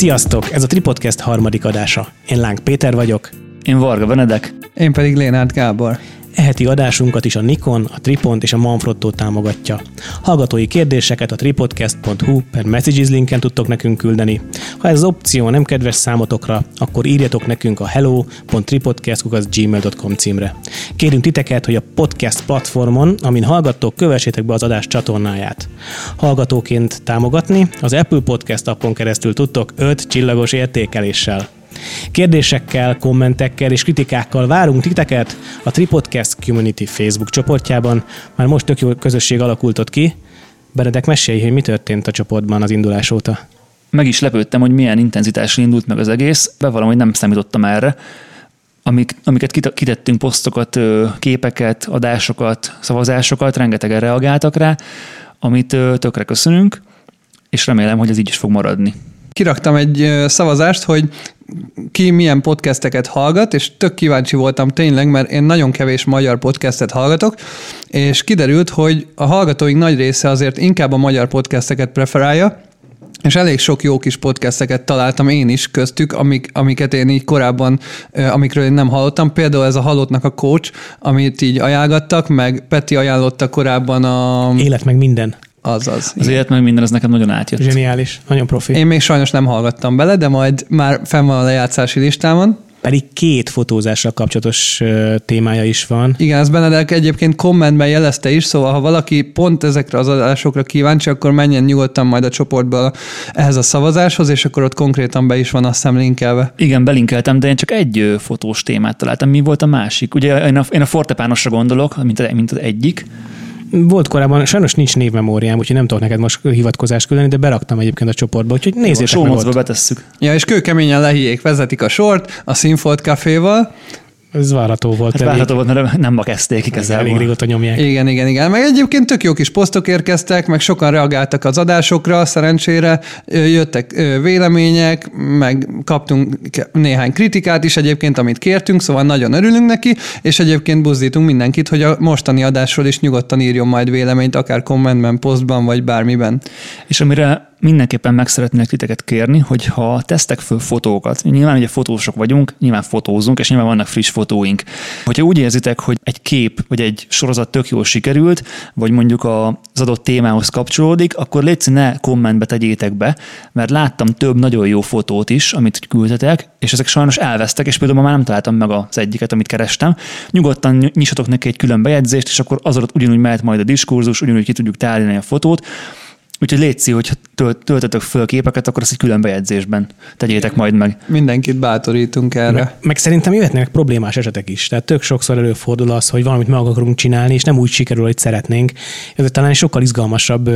Sziasztok! Ez a Tripodcast harmadik adása. Én Láng Péter vagyok. Én Varga Benedek. Én pedig Lénárd Gábor. Eheti adásunkat is a Nikon, a Tripont és a Manfrotto támogatja. Hallgatói kérdéseket a tripodcast.hu per messages linken tudtok nekünk küldeni. Ha ez az opció nem kedves számotokra, akkor írjatok nekünk a hello.tripodcast.gmail.com címre. Kérünk titeket, hogy a podcast platformon, amin hallgattok, kövessétek be az adás csatornáját. Hallgatóként támogatni az Apple Podcast appon keresztül tudtok 5 csillagos értékeléssel. Kérdésekkel, kommentekkel és kritikákkal várunk titeket a Tripodcast Community Facebook csoportjában. Már most tök jó közösség alakult ott ki. Benedek, mesélj, hogy mi történt a csoportban az indulás óta. Meg is lepődtem, hogy milyen intenzitásra indult meg az egész. Bevallom, hogy nem számítottam erre. Amik, amiket kitettünk, posztokat, képeket, adásokat, szavazásokat, rengetegen reagáltak rá, amit tökre köszönünk, és remélem, hogy ez így is fog maradni kiraktam egy szavazást, hogy ki milyen podcasteket hallgat, és tök kíváncsi voltam tényleg, mert én nagyon kevés magyar podcastet hallgatok, és kiderült, hogy a hallgatóink nagy része azért inkább a magyar podcasteket preferálja, és elég sok jó kis podcasteket találtam én is köztük, amik, amiket én így korábban, amikről én nem hallottam. Például ez a Halottnak a coach, amit így ajánlgattak, meg Peti ajánlotta korábban a... Élet meg minden. Azaz. Az élet meg minden, az nekem nagyon átjött. Zseniális, nagyon profi. Én még sajnos nem hallgattam bele, de majd már fenn van a lejátszási listámon. Pedig két fotózással kapcsolatos témája is van. Igen, ez Benedek egyébként kommentben jelezte is, szóval ha valaki pont ezekre az adásokra kíváncsi, akkor menjen nyugodtan majd a csoportba ehhez a szavazáshoz, és akkor ott konkrétan be is van azt hiszem linkelve. Igen, belinkeltem, de én csak egy fotós témát találtam. Mi volt a másik? Ugye én a, én a fortepánosra gondolok, mint, mint az egyik. Volt korábban, sajnos nincs névmemóriám, úgyhogy nem tudok neked most hivatkozást küldeni, de beraktam egyébként a csoportba, úgyhogy nézzétek meg ott. betesszük. Ja, és kőkeményen lehiék vezetik a sort a Sinfold Caféval, ez várható volt. Hát várható volt, mert nem ma kezdték igazából. Elég régóta nyomják. Igen, igen, igen. Meg egyébként tök jó kis posztok érkeztek, meg sokan reagáltak az adásokra, szerencsére jöttek vélemények, meg kaptunk néhány kritikát is egyébként, amit kértünk, szóval nagyon örülünk neki, és egyébként buzdítunk mindenkit, hogy a mostani adásról is nyugodtan írjon majd véleményt, akár kommentben, posztban, vagy bármiben. És amire mindenképpen meg szeretnék titeket kérni, hogy ha tesztek föl fotókat, nyilván ugye fotósok vagyunk, nyilván fotózunk, és nyilván vannak friss fotóink. Hogyha úgy érzitek, hogy egy kép vagy egy sorozat tök jól sikerült, vagy mondjuk az adott témához kapcsolódik, akkor légy ne kommentbe tegyétek be, mert láttam több nagyon jó fotót is, amit küldtetek, és ezek sajnos elvesztek, és például ma már nem találtam meg az egyiket, amit kerestem. Nyugodtan nyissatok neki egy külön bejegyzést, és akkor az alatt ugyanúgy mehet majd a diskurzus, ugyanúgy ki tudjuk tárgyalni a fotót, Úgyhogy létszi, hogy töltötök föl képeket, akkor azt egy külön bejegyzésben tegyétek majd meg. Mindenkit bátorítunk erre. Meg, meg szerintem jöhetnek problémás esetek is. Tehát tök sokszor előfordul az, hogy valamit meg akarunk csinálni, és nem úgy sikerül, hogy szeretnénk. Ez talán egy sokkal izgalmasabb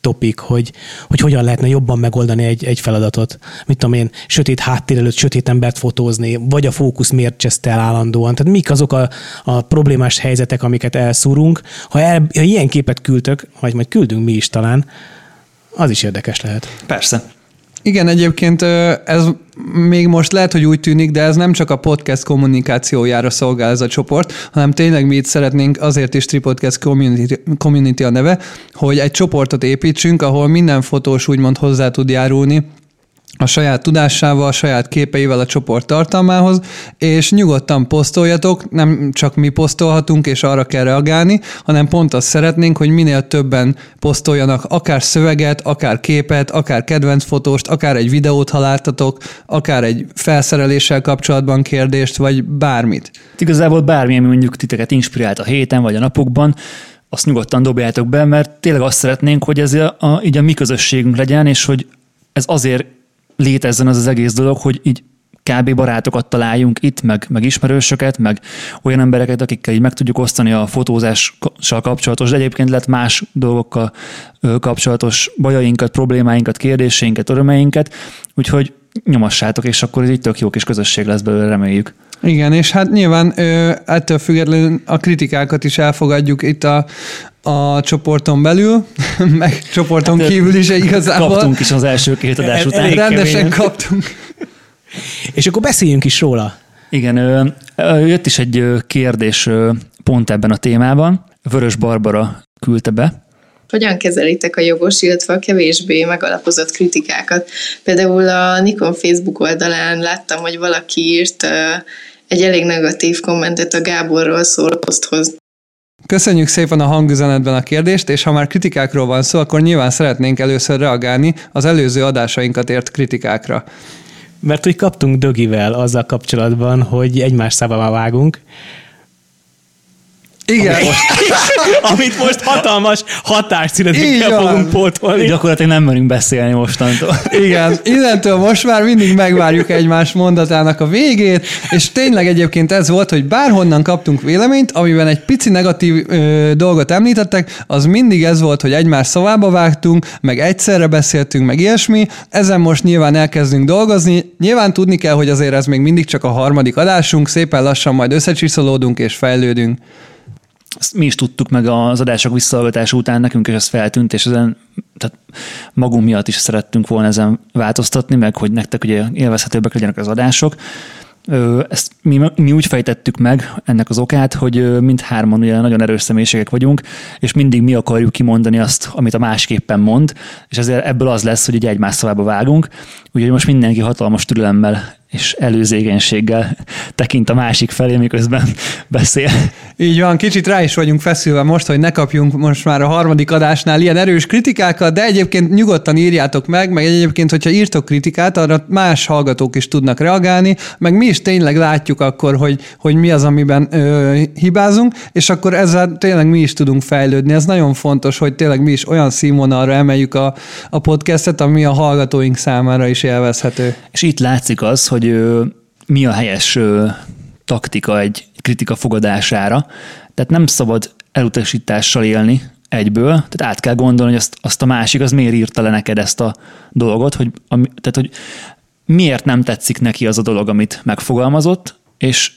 topik, hogy, hogy hogyan lehetne jobban megoldani egy, egy feladatot. Mit tudom én, sötét háttér előtt sötét embert fotózni, vagy a fókusz miért cseszte el állandóan. Tehát mik azok a, a problémás helyzetek, amiket elszúrunk. Ha, el, ha ilyen képet küldtök, vagy majd küldünk mi is talán, az is érdekes lehet. Persze. Igen, egyébként ez még most lehet, hogy úgy tűnik, de ez nem csak a podcast kommunikációjára szolgál ez a csoport, hanem tényleg mi itt szeretnénk, azért is Tripodcast Community, Community a neve, hogy egy csoportot építsünk, ahol minden fotós úgymond hozzá tud járulni a saját tudásával, a saját képeivel a csoport tartalmához, és nyugodtan posztoljatok, nem csak mi posztolhatunk, és arra kell reagálni, hanem pont azt szeretnénk, hogy minél többen posztoljanak akár szöveget, akár képet, akár kedvenc fotóst, akár egy videót, ha láttatok, akár egy felszereléssel kapcsolatban kérdést, vagy bármit. Igazából bármi, ami mondjuk titeket inspirált a héten vagy a napokban, azt nyugodtan dobjátok be, mert tényleg azt szeretnénk, hogy ez a, a, így a mi közösségünk legyen, és hogy ez azért létezzen az az egész dolog, hogy így kb. barátokat találjunk itt, meg, meg ismerősöket, meg olyan embereket, akikkel így meg tudjuk osztani a fotózással kapcsolatos, de egyébként lehet más dolgokkal kapcsolatos bajainkat, problémáinkat, kérdéseinket, örömeinket, úgyhogy nyomassátok, és akkor ez így tök jó kis közösség lesz belőle, reméljük. Igen, és hát nyilván ö, ettől függetlenül a kritikákat is elfogadjuk itt a, a csoporton belül, meg csoporton hát, kívül is igazából. Kaptunk is az első két adás után. Rendesen keményen. kaptunk. És akkor beszéljünk is róla. Igen, jött is egy kérdés pont ebben a témában. Vörös Barbara küldte be. hogyan kezelitek a jogos, illetve a kevésbé megalapozott kritikákat. Például a Nikon Facebook oldalán láttam, hogy valaki írt egy elég negatív kommentet a Gáborról szóló poszthoz. Köszönjük szépen a hangüzenetben a kérdést, és ha már kritikákról van szó, akkor nyilván szeretnénk először reagálni az előző adásainkat ért kritikákra. Mert úgy kaptunk Dögivel azzal kapcsolatban, hogy egymás szavával vágunk, igen. Amit most, amit most hatalmas határszünetekkel fogunk pótolni. Gyakorlatilag nem merünk beszélni mostantól. Igen, innentől most már mindig megvárjuk egymás mondatának a végét, és tényleg egyébként ez volt, hogy bárhonnan kaptunk véleményt, amiben egy pici negatív ö, dolgot említettek, az mindig ez volt, hogy egymás szavába vágtunk, meg egyszerre beszéltünk, meg ilyesmi. Ezen most nyilván elkezdünk dolgozni. Nyilván tudni kell, hogy azért ez még mindig csak a harmadik adásunk, szépen lassan majd összecsiszolódunk és fejlődünk ezt mi is tudtuk meg az adások visszahallgatása után, nekünk is ez feltűnt, és ezen, tehát magunk miatt is szerettünk volna ezen változtatni, meg hogy nektek ugye élvezhetőbbek legyenek az adások. Ezt mi, mi úgy fejtettük meg ennek az okát, hogy mindhárman ugye nagyon erős személyiségek vagyunk, és mindig mi akarjuk kimondani azt, amit a másképpen mond, és ezért ebből az lesz, hogy egy egymás szavába vágunk. Úgyhogy most mindenki hatalmas türelemmel és előzégenységgel tekint a másik felé, miközben beszél. Így van, kicsit rá is vagyunk feszülve most, hogy ne kapjunk most már a harmadik adásnál ilyen erős kritikákat, de egyébként nyugodtan írjátok meg, meg egyébként, hogyha írtok kritikát, arra más hallgatók is tudnak reagálni, meg mi is tényleg látjuk akkor, hogy, hogy mi az, amiben ö, hibázunk, és akkor ezzel tényleg mi is tudunk fejlődni. Ez nagyon fontos, hogy tényleg mi is olyan színvonalra emeljük a, a podcastet, ami a hallgatóink számára is élvezhető. És itt látszik az, hogy ö, mi a helyes taktika egy kritika fogadására. Tehát nem szabad elutasítással élni egyből, tehát át kell gondolni, hogy azt, azt a másik, az miért írta le neked ezt a dolgot, hogy, ami, tehát, hogy miért nem tetszik neki az a dolog, amit megfogalmazott, és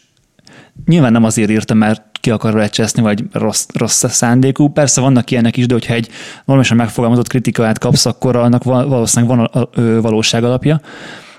nyilván nem azért írta, mert ki akar lecseszni, vagy rossz, rossz szándékú. Persze vannak ilyenek is, de hogyha egy valamisan megfogalmazott kritikát kapsz, akkor annak valószínűleg van a, a, a valóság alapja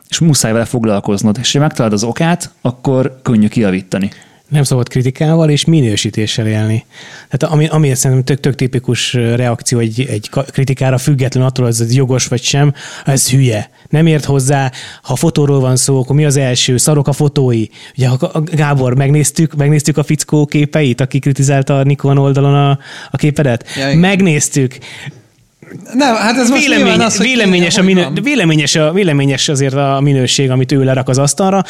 és muszáj vele foglalkoznod. És ha megtalálod az okát, akkor könnyű kiavítani. Nem szabad kritikával és minősítéssel élni. Tehát ami, ami szerintem tök, tök tipikus reakció egy, egy kritikára, független attól, hogy ez jogos vagy sem, ez hülye. Nem ért hozzá, ha fotóról van szó, akkor mi az első? Szarok a fotói. Ugye ha Gábor, megnéztük, megnéztük a fickó képeit, aki kritizálta a Nikon oldalon a, a képedet? Ja, megnéztük. Nem, hát ez most Vélemény, az, véleményes, a minő, véleményes, a, véleményes azért a minőség, amit ő lerak az asztalra.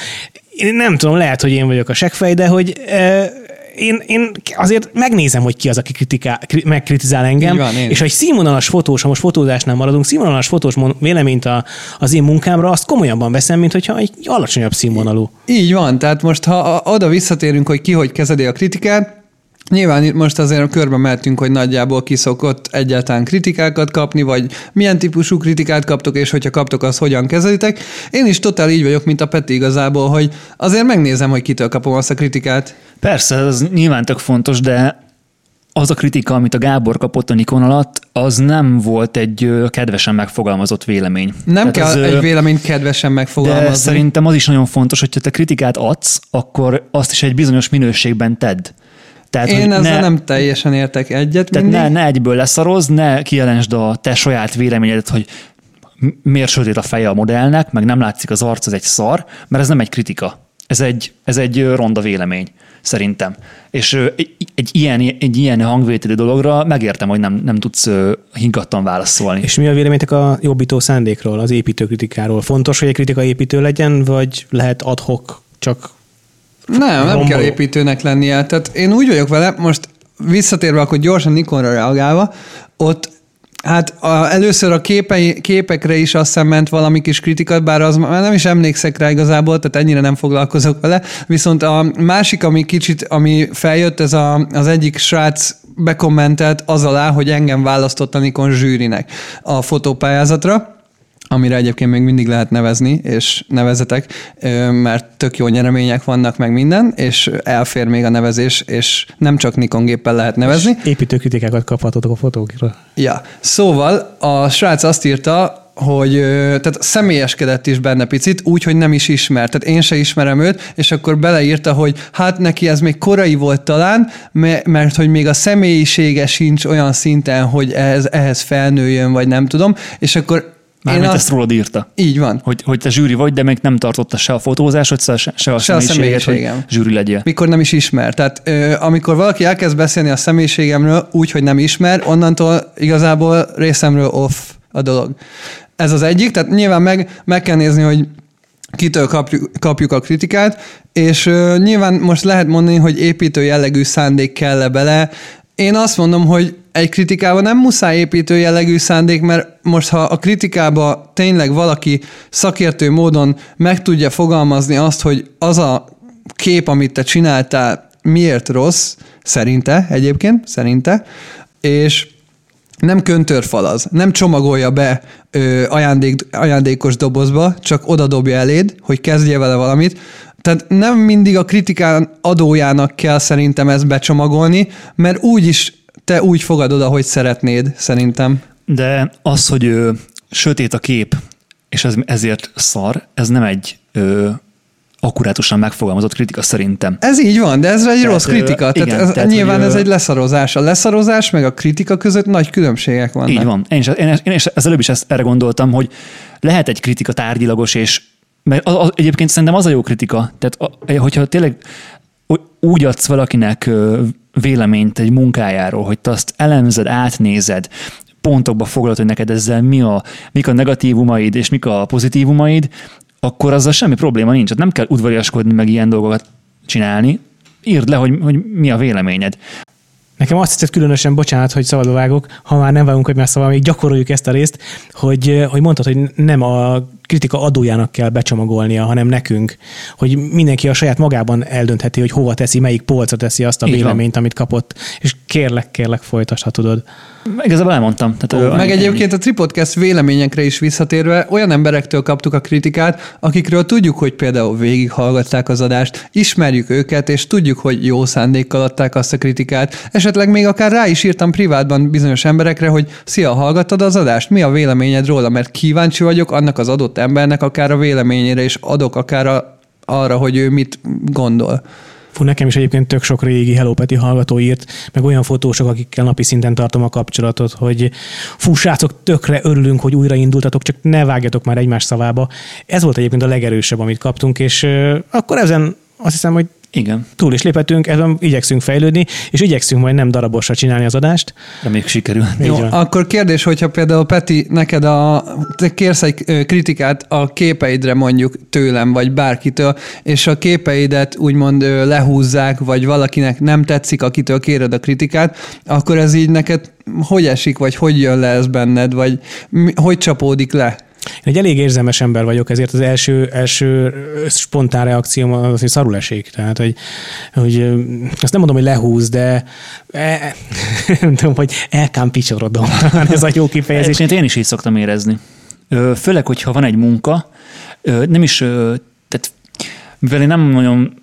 Én nem tudom, lehet, hogy én vagyok a seggfej, de hogy e, én, én azért megnézem, hogy ki az, aki kritikál, megkritizál engem, van, és ha egy színvonalas fotós, ha most fotózásnál maradunk, színvonalas fotós véleményt a, az én munkámra, azt komolyabban veszem, mint hogyha egy alacsonyabb színvonalú. Így van, tehát most ha oda visszatérünk, hogy ki hogy kezeli a kritikát, Nyilván itt most azért körbe mehetünk, hogy nagyjából kiszokott egyáltalán kritikákat kapni, vagy milyen típusú kritikát kaptok, és hogyha kaptok, az hogyan kezelitek. Én is totál így vagyok, mint a Peti igazából, hogy azért megnézem, hogy kitől kapom azt a kritikát. Persze, ez nyilván tök fontos, de az a kritika, amit a Gábor kapott a Nikon alatt, az nem volt egy kedvesen megfogalmazott vélemény. Nem Tehát kell az, egy véleményt kedvesen megfogalmazni. De szerintem az is nagyon fontos, hogyha te kritikát adsz, akkor azt is egy bizonyos minőségben tedd. Tehát, Én ezzel ne, nem teljesen értek egyet Tehát ne, ne egyből leszaroz, ne kijelentsd a te saját véleményedet, hogy miért sötét a feje a modellnek, meg nem látszik az arc, ez egy szar, mert ez nem egy kritika. Ez egy, ez egy ronda vélemény, szerintem. És egy, egy ilyen, egy ilyen hangvételi dologra megértem, hogy nem, nem tudsz hingattan válaszolni. És mi a vélemények a jobbító szándékról, az építőkritikáról? Fontos, hogy egy kritika építő legyen, vagy lehet adhok csak nem, nem kell építőnek lennie. Tehát én úgy vagyok vele, most visszatérve akkor gyorsan Nikonra reagálva, ott Hát a, először a képei, képekre is azt hiszem ment valami kis kritika, bár az már nem is emlékszek rá igazából, tehát ennyire nem foglalkozok vele. Viszont a másik, ami kicsit, ami feljött, ez a, az egyik srác bekommentelt az alá, hogy engem választott a Nikon zsűrinek a fotópályázatra amire egyébként még mindig lehet nevezni, és nevezetek, mert tök jó nyeremények vannak, meg minden, és elfér még a nevezés, és nem csak Nikon géppel lehet nevezni. És építőkritikákat kaphatotok a fotókra. Ja, szóval a srác azt írta, hogy tehát személyeskedett is benne picit, úgy, hogy nem is ismer. Tehát én se ismerem őt, és akkor beleírta, hogy hát neki ez még korai volt talán, mert hogy még a személyisége sincs olyan szinten, hogy ehhez, ehhez felnőjön, vagy nem tudom, és akkor Mármint azt, ezt rólad írta. Így van. Hogy, hogy te zsűri vagy, de még nem tartotta se a fotózásod, se, se a se személyiséget, hogy zsűri legyél. Mikor nem is ismer. Tehát ö, amikor valaki elkezd beszélni a személyiségemről úgy, hogy nem ismer, onnantól igazából részemről off a dolog. Ez az egyik, tehát nyilván meg, meg kell nézni, hogy kitől kapjuk, kapjuk a kritikát, és ö, nyilván most lehet mondani, hogy építő jellegű szándék kell -e bele. Én azt mondom, hogy egy kritikában nem muszáj építő jellegű szándék, mert most ha a kritikába tényleg valaki szakértő módon meg tudja fogalmazni azt, hogy az a kép, amit te csináltál, miért rossz, szerinte egyébként, szerinte, és nem köntörfalaz, nem csomagolja be ö, ajándék, ajándékos dobozba, csak oda dobja eléd, hogy kezdje vele valamit. Tehát nem mindig a kritikán adójának kell szerintem ezt becsomagolni, mert úgy is te úgy fogadod, ahogy szeretnéd, szerintem. De az, hogy ö, sötét a kép, és ez, ezért szar, ez nem egy ö, akkurátusan megfogalmazott kritika szerintem. Ez így van, de ez egy tehát, rossz kritika. Igen, tehát ez, tehát, nyilván ez egy leszarozás. A leszarozás meg a kritika között nagy különbségek vannak. Így van. Én is, én, én is az előbb is ezt erre gondoltam, hogy lehet egy kritika tárgyilagos, és mert az, az, egyébként szerintem az a jó kritika. Tehát a, hogyha tényleg úgy adsz valakinek véleményt egy munkájáról, hogy te azt elemzed, átnézed, pontokba foglalod, hogy neked ezzel mi a, mik a negatívumaid és mik a pozitívumaid, akkor azzal semmi probléma nincs. Nem kell udvariaskodni, meg ilyen dolgokat csinálni. Írd le, hogy, hogy mi a véleményed. Nekem azt tetszett különösen, bocsánat, hogy szabadba vágok, ha már nem vágunk, hogy már szóval még gyakoroljuk ezt a részt, hogy, hogy mondtad, hogy nem a kritika adójának kell becsomagolnia, hanem nekünk, hogy mindenki a saját magában eldöntheti, hogy hova teszi, melyik polcra teszi azt a Így véleményt, van. amit kapott, és kérlek, kérlek, folytasd, ha tudod. Igazából elmondtam. Tehát Ó, meg egyébként a Tripodcast véleményekre is visszatérve, olyan emberektől kaptuk a kritikát, akikről tudjuk, hogy például végighallgatták az adást, ismerjük őket, és tudjuk, hogy jó szándékkal adták azt a kritikát. Esetleg még akár rá is írtam privátban bizonyos emberekre, hogy szia, hallgattad az adást? Mi a véleményed róla? Mert kíváncsi vagyok annak az adott embernek akár a véleményére, és adok akár a, arra, hogy ő mit gondol. Fú, nekem is egyébként tök sok régi Hello Peti hallgató írt, meg olyan fotósok, akikkel napi szinten tartom a kapcsolatot, hogy fú, srácok, tökre örülünk, hogy újraindultatok, csak ne vágjatok már egymás szavába. Ez volt egyébként a legerősebb, amit kaptunk, és uh, akkor ezen azt hiszem, hogy igen. Túl is léphetünk, ebben igyekszünk fejlődni, és igyekszünk majd nem darabosra csinálni az adást. Reméljük sikerül. Jó, akkor kérdés, hogyha például Peti, neked a, te kérsz egy kritikát a képeidre mondjuk tőlem, vagy bárkitől, és a képeidet úgymond lehúzzák, vagy valakinek nem tetszik, akitől kéred a kritikát, akkor ez így neked hogy esik, vagy hogy jön le ez benned, vagy hogy csapódik le? Én egy elég érzelmes ember vagyok, ezért az első, első spontán reakcióm az, hogy szarul esik. Tehát, hogy, hogy azt nem mondom, hogy lehúz, de e, nem tudom, hogy elkám picsorodom. Ez a jó kifejezés. Egyébként én is így szoktam érezni. Főleg, hogyha van egy munka, nem is, tehát mivel én nem nagyon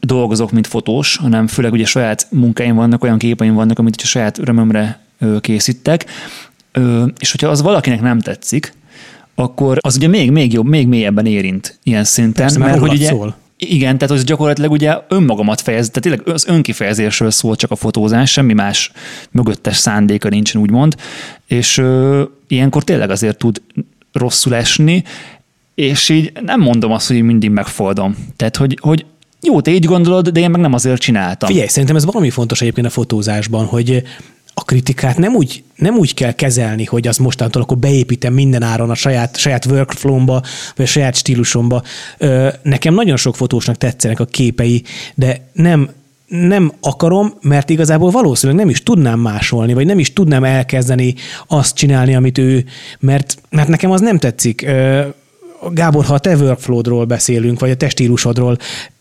dolgozok, mint fotós, hanem főleg ugye saját munkáim vannak, olyan képeim vannak, amit a saját örömömre készítek, és hogyha az valakinek nem tetszik, akkor az ugye még, még jobb, még mélyebben érint ilyen szinten. Persze, mert hogy ugye, szól. Igen, tehát az gyakorlatilag ugye önmagamat fejez, tehát tényleg az önkifejezésről szól csak a fotózás, semmi más mögöttes szándéka nincsen, úgymond, és ö, ilyenkor tényleg azért tud rosszul esni, és így nem mondom azt, hogy mindig megfoldom. Tehát, hogy, hogy jó, te így gondolod, de én meg nem azért csináltam. Figyelj, szerintem ez valami fontos egyébként a fotózásban, hogy a kritikát nem úgy, nem úgy kell kezelni, hogy az mostantól akkor beépítem minden áron a saját, saját workflow-ba, vagy a saját stílusomba. Nekem nagyon sok fotósnak tetszenek a képei, de nem, nem akarom, mert igazából valószínűleg nem is tudnám másolni, vagy nem is tudnám elkezdeni azt csinálni, amit ő, mert, mert nekem az nem tetszik. Gábor, ha a te workflow-dról beszélünk, vagy a te stílusodról,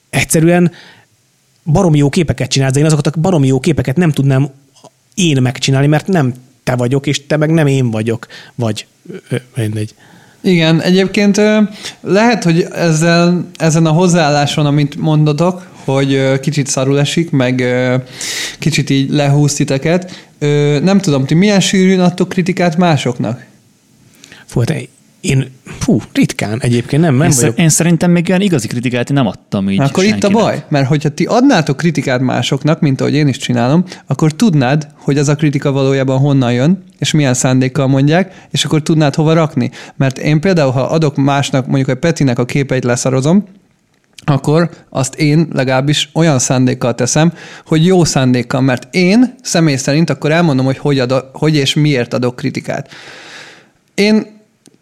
egyszerűen baromi jó képeket csinálsz, de én azokat a baromi jó képeket nem tudnám én megcsinálni, mert nem te vagyok, és te meg nem én vagyok, vagy mindegy. Igen, egyébként lehet, hogy ezzel, ezen a hozzáálláson, amit mondatok, hogy kicsit szarul esik, meg kicsit így lehúz titeket. Nem tudom, ti milyen sűrűn adtok kritikát másoknak? Fú, hát Én, fú, ritkán egyébként nem, nem én, vagyok. én szerintem még olyan igazi kritikát én nem adtam így Akkor itt a senkinek. baj, mert hogyha ti adnátok kritikát másoknak, mint ahogy én is csinálom, akkor tudnád, hogy az a kritika valójában honnan jön, és milyen szándékkal mondják, és akkor tudnád hova rakni. Mert én például, ha adok másnak, mondjuk egy Petinek a képeit leszarozom, akkor azt én legalábbis olyan szándékkal teszem, hogy jó szándékkal, mert én személy szerint akkor elmondom, hogy hogy, adok, hogy és miért adok kritikát. Én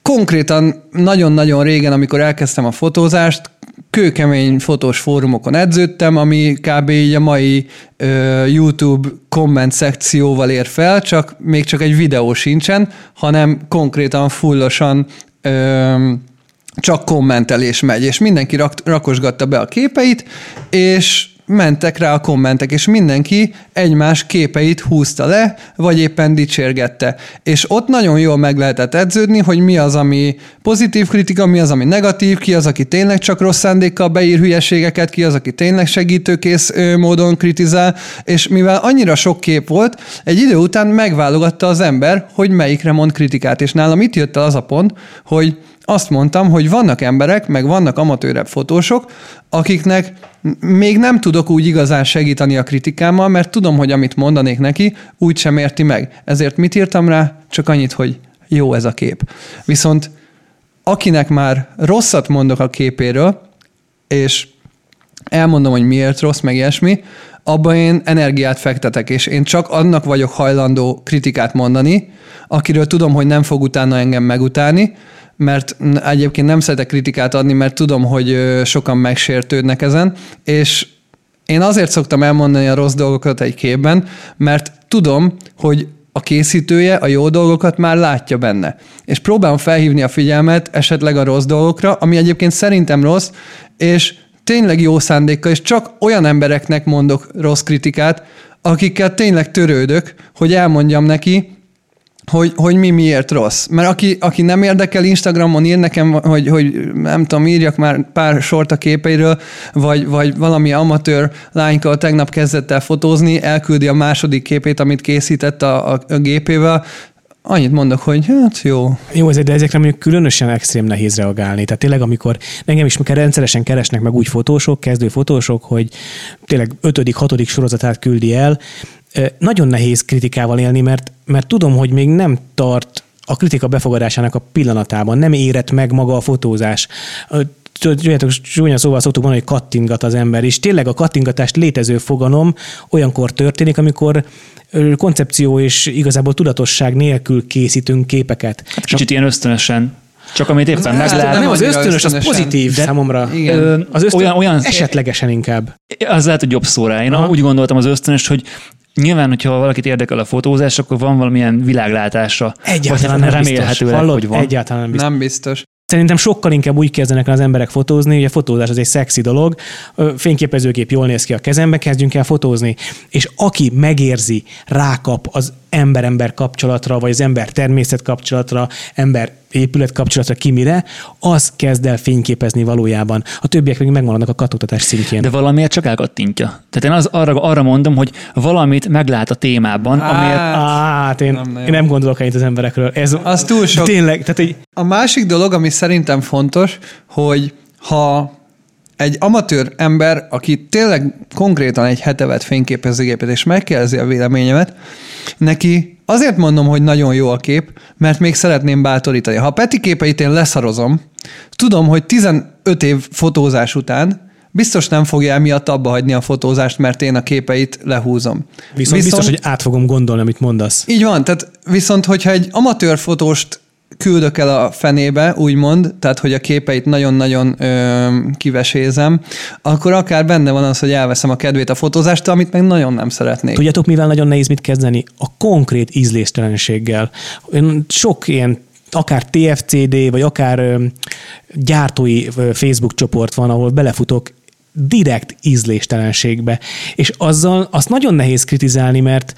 konkrétan nagyon-nagyon régen, amikor elkezdtem a fotózást, kőkemény fotós fórumokon edződtem, ami kb. így a mai ö, YouTube komment szekcióval ér fel, csak még csak egy videó sincsen, hanem konkrétan fullosan ö, csak kommentelés megy, és mindenki rak, rakosgatta be a képeit, és mentek rá a kommentek, és mindenki egymás képeit húzta le, vagy éppen dicsérgette. És ott nagyon jól meg lehetett edződni, hogy mi az, ami pozitív kritika, mi az, ami negatív, ki az, aki tényleg csak rossz szándékkal beír hülyeségeket, ki az, aki tényleg segítőkész módon kritizál, és mivel annyira sok kép volt, egy idő után megválogatta az ember, hogy melyikre mond kritikát. És nálam itt jött el az a pont, hogy azt mondtam, hogy vannak emberek, meg vannak amatőrebb fotósok, akiknek még nem tudok úgy igazán segíteni a kritikámmal, mert tudom, hogy amit mondanék neki, úgy sem érti meg. Ezért mit írtam rá? Csak annyit, hogy jó ez a kép. Viszont akinek már rosszat mondok a képéről, és elmondom, hogy miért rossz, meg ilyesmi, abban én energiát fektetek, és én csak annak vagyok hajlandó kritikát mondani, akiről tudom, hogy nem fog utána engem megutálni, mert egyébként nem szeretek kritikát adni, mert tudom, hogy sokan megsértődnek ezen, és én azért szoktam elmondani a rossz dolgokat egy képben, mert tudom, hogy a készítője a jó dolgokat már látja benne. És próbálom felhívni a figyelmet esetleg a rossz dolgokra, ami egyébként szerintem rossz, és tényleg jó szándékkal, és csak olyan embereknek mondok rossz kritikát, akikkel tényleg törődök, hogy elmondjam neki, hogy, hogy mi miért rossz. Mert aki, aki nem érdekel, Instagramon ír nekem, hogy, hogy nem tudom, írjak már pár sort a képeiről, vagy, vagy valami amatőr lányka tegnap kezdett el fotózni, elküldi a második képét, amit készített a, a, a gépével, annyit mondok, hogy hát jó. Jó, de ezekre mondjuk különösen extrém nehéz reagálni. Tehát tényleg, amikor engem is rendszeresen keresnek meg úgy fotósok, kezdő fotósok, hogy tényleg ötödik, hatodik sorozatát küldi el, nagyon nehéz kritikával élni, mert, mert tudom, hogy még nem tart a kritika befogadásának a pillanatában, nem érett meg maga a fotózás. Tudjátok, csúnya szóval szoktuk mondani, hogy kattingat az ember, és tényleg a kattingatást létező fogalom olyankor történik, amikor koncepció és igazából tudatosság nélkül készítünk képeket. Hát kicsit ilyen ösztönösen. Csak amit éppen Hát, meglát. Nem, az ösztönös, az pozitív De- számomra. Igen. Az ösztön, olyan, olyan, esetlegesen inkább. Az lehet, hogy jobb szó rá. Én Aha. úgy gondoltam az ösztönös, hogy Nyilván, hogyha valakit érdekel a fotózás, akkor van valamilyen világlátása. Egyáltalán vagy nem biztos. remélhetőleg, Hallod? hogy van. Egyáltalán nem biztos. Nem biztos. Szerintem sokkal inkább úgy kezdenek el az emberek fotózni, hogy a fotózás az egy szexi dolog, fényképezőgép jól néz ki a kezembe, kezdjünk el fotózni. És aki megérzi, rákap az ember-ember kapcsolatra, vagy az ember-természet kapcsolatra, ember-épület kapcsolatra, ki mire, az kezd el fényképezni valójában. A többiek még megmaradnak a katoktatás szintjén. De valamiért csak elkattintja. Tehát én az, arra, arra mondom, hogy valamit meglát a témában, amiért Á, Hát én nem nem, nagyon. én nem gondolok ennyit az emberekről. Ez, Az túl sok. Tényleg, tehát egy, A másik dolog, ami szerintem fontos, hogy ha egy amatőr ember, aki tényleg konkrétan egy hete vett fényképezőgépet, és megkérdezi a véleményemet, neki azért mondom, hogy nagyon jó a kép, mert még szeretném bátorítani. Ha a Peti képeit én leszarozom, tudom, hogy 15 év fotózás után biztos nem fogja emiatt abba hagyni a fotózást, mert én a képeit lehúzom. viszont, viszont biztos, hogy át fogom gondolni, amit mondasz. Így van, tehát viszont, hogyha egy amatőr fotóst küldök el a fenébe, úgymond, tehát hogy a képeit nagyon-nagyon ö, kivesézem, akkor akár benne van az, hogy elveszem a kedvét a fotózástól, amit meg nagyon nem szeretnék. Tudjátok, mivel nagyon nehéz mit kezdeni? A konkrét ízléstelenséggel. Ön Sok ilyen akár TFCD, vagy akár ö, gyártói ö, Facebook csoport van, ahol belefutok direkt ízléstelenségbe. És azzal azt nagyon nehéz kritizálni, mert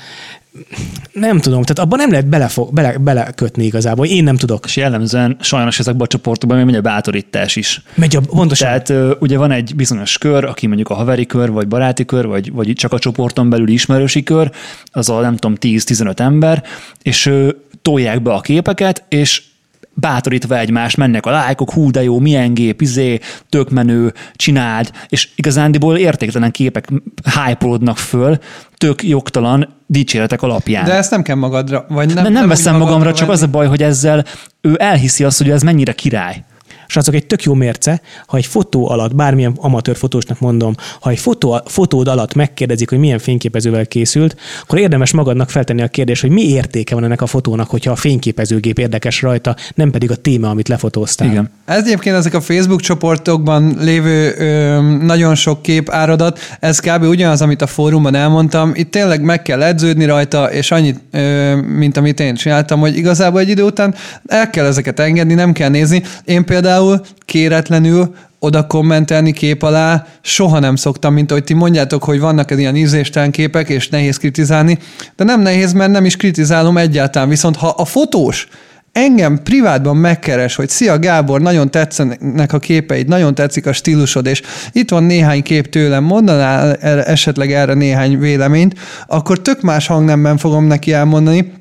nem tudom, tehát abban nem lehet belefo- bele, belekötni igazából. Én nem tudok. és jellemzően sajnos ezekben a csoportokban még megy a bátorítás is. Megy a, pontosan. Tehát ugye van egy bizonyos kör, aki mondjuk a haveri kör, vagy baráti kör, vagy, vagy csak a csoporton belül ismerősi kör, az a nem tudom 10-15 ember, és tolják be a képeket, és bátorítva egymást, mennek a lájkok, hú de jó, milyen gép, izé, tök menő, csináld, és igazándiból értéktelen képek hype föl, tök jogtalan dicséretek alapján. De ezt nem kell magadra, vagy nem. Nem, nem, nem veszem magamra, csak az a baj, hogy ezzel ő elhiszi azt, hogy ez mennyire király. Srácok, egy tök jó mérce, ha egy fotó alatt, bármilyen amatőr fotósnak mondom, ha egy fotó, fotód alatt megkérdezik, hogy milyen fényképezővel készült, akkor érdemes magadnak feltenni a kérdést, hogy mi értéke van ennek a fotónak, hogyha a fényképezőgép érdekes rajta, nem pedig a téma, amit lefotóztál. Igen. Ez egyébként ezek a Facebook csoportokban lévő ö, nagyon sok kép áradat, ez kb. ugyanaz, amit a fórumban elmondtam. Itt tényleg meg kell edződni rajta, és annyit, ö, mint amit én csináltam, hogy igazából egy idő után el kell ezeket engedni, nem kell nézni. Én például például kéretlenül oda kommentelni kép alá soha nem szoktam, mint ahogy ti mondjátok, hogy vannak ilyen ízéstelen képek, és nehéz kritizálni, de nem nehéz, mert nem is kritizálom egyáltalán. Viszont ha a fotós engem privátban megkeres, hogy szia Gábor, nagyon tetszenek a képeid, nagyon tetszik a stílusod, és itt van néhány kép tőlem, mondanál esetleg erre néhány véleményt, akkor tök más hangnemben fogom neki elmondani,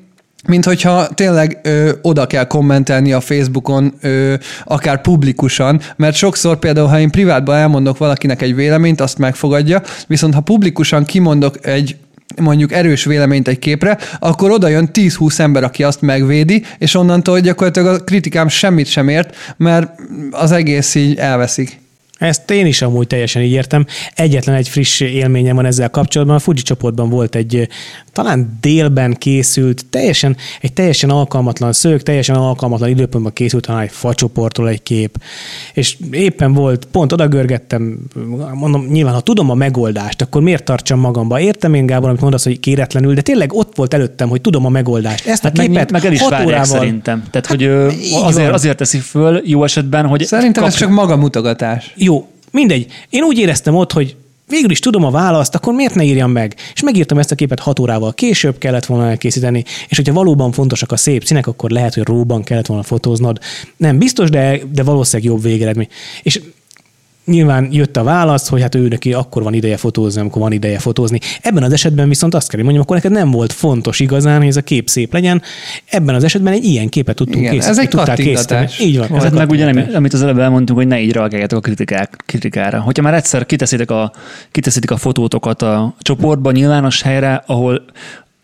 mint hogyha tényleg ö, oda kell kommentelni a Facebookon, ö, akár publikusan, mert sokszor például, ha én privátban elmondok valakinek egy véleményt, azt megfogadja, viszont ha publikusan kimondok egy mondjuk erős véleményt egy képre, akkor oda jön 10-20 ember, aki azt megvédi, és onnantól gyakorlatilag a kritikám semmit sem ért, mert az egész így elveszik. Ezt én is amúgy teljesen így értem. Egyetlen egy friss élményem van ezzel kapcsolatban. A Fuji csoportban volt egy talán délben készült, teljesen, egy teljesen alkalmatlan szők, teljesen alkalmatlan időpontban készült, hanem egy facsoportról egy kép. És éppen volt, pont oda görgettem, mondom, nyilván, ha tudom a megoldást, akkor miért tartsam magamba? Értem én, Gábor, amit mondasz, hogy kéretlenül, de tényleg ott volt előttem, hogy tudom a megoldást. Ezt hát a képet meg, meg el is várják órával... szerintem. Tehát, hogy hát, azért, azért teszi föl jó esetben, hogy... Szerintem kap... ez csak magamutogatás. Jó, mindegy. Én úgy éreztem ott, hogy végül is tudom a választ, akkor miért ne írjam meg? És megírtam ezt a képet hat órával később kellett volna elkészíteni, és hogyha valóban fontosak a szép színek, akkor lehet, hogy róban kellett volna fotóznod. Nem biztos, de, de valószínűleg jobb végeredmény. És nyilván jött a válasz, hogy hát ő neki akkor van ideje fotózni, amikor van ideje fotózni. Ebben az esetben viszont azt kell, hogy mondjam, akkor neked nem volt fontos igazán, hogy ez a kép szép legyen. Ebben az esetben egy ilyen képet tudtunk Igen, készíteni. Ez egy kattingatás. Így van. Ez, ez meg ugye, amit az előbb elmondtunk, hogy ne így reagáljatok a kritikák, kritikára. Hogyha már egyszer kiteszitek a, kiteszitek a fotótokat a csoportba, nyilvános helyre, ahol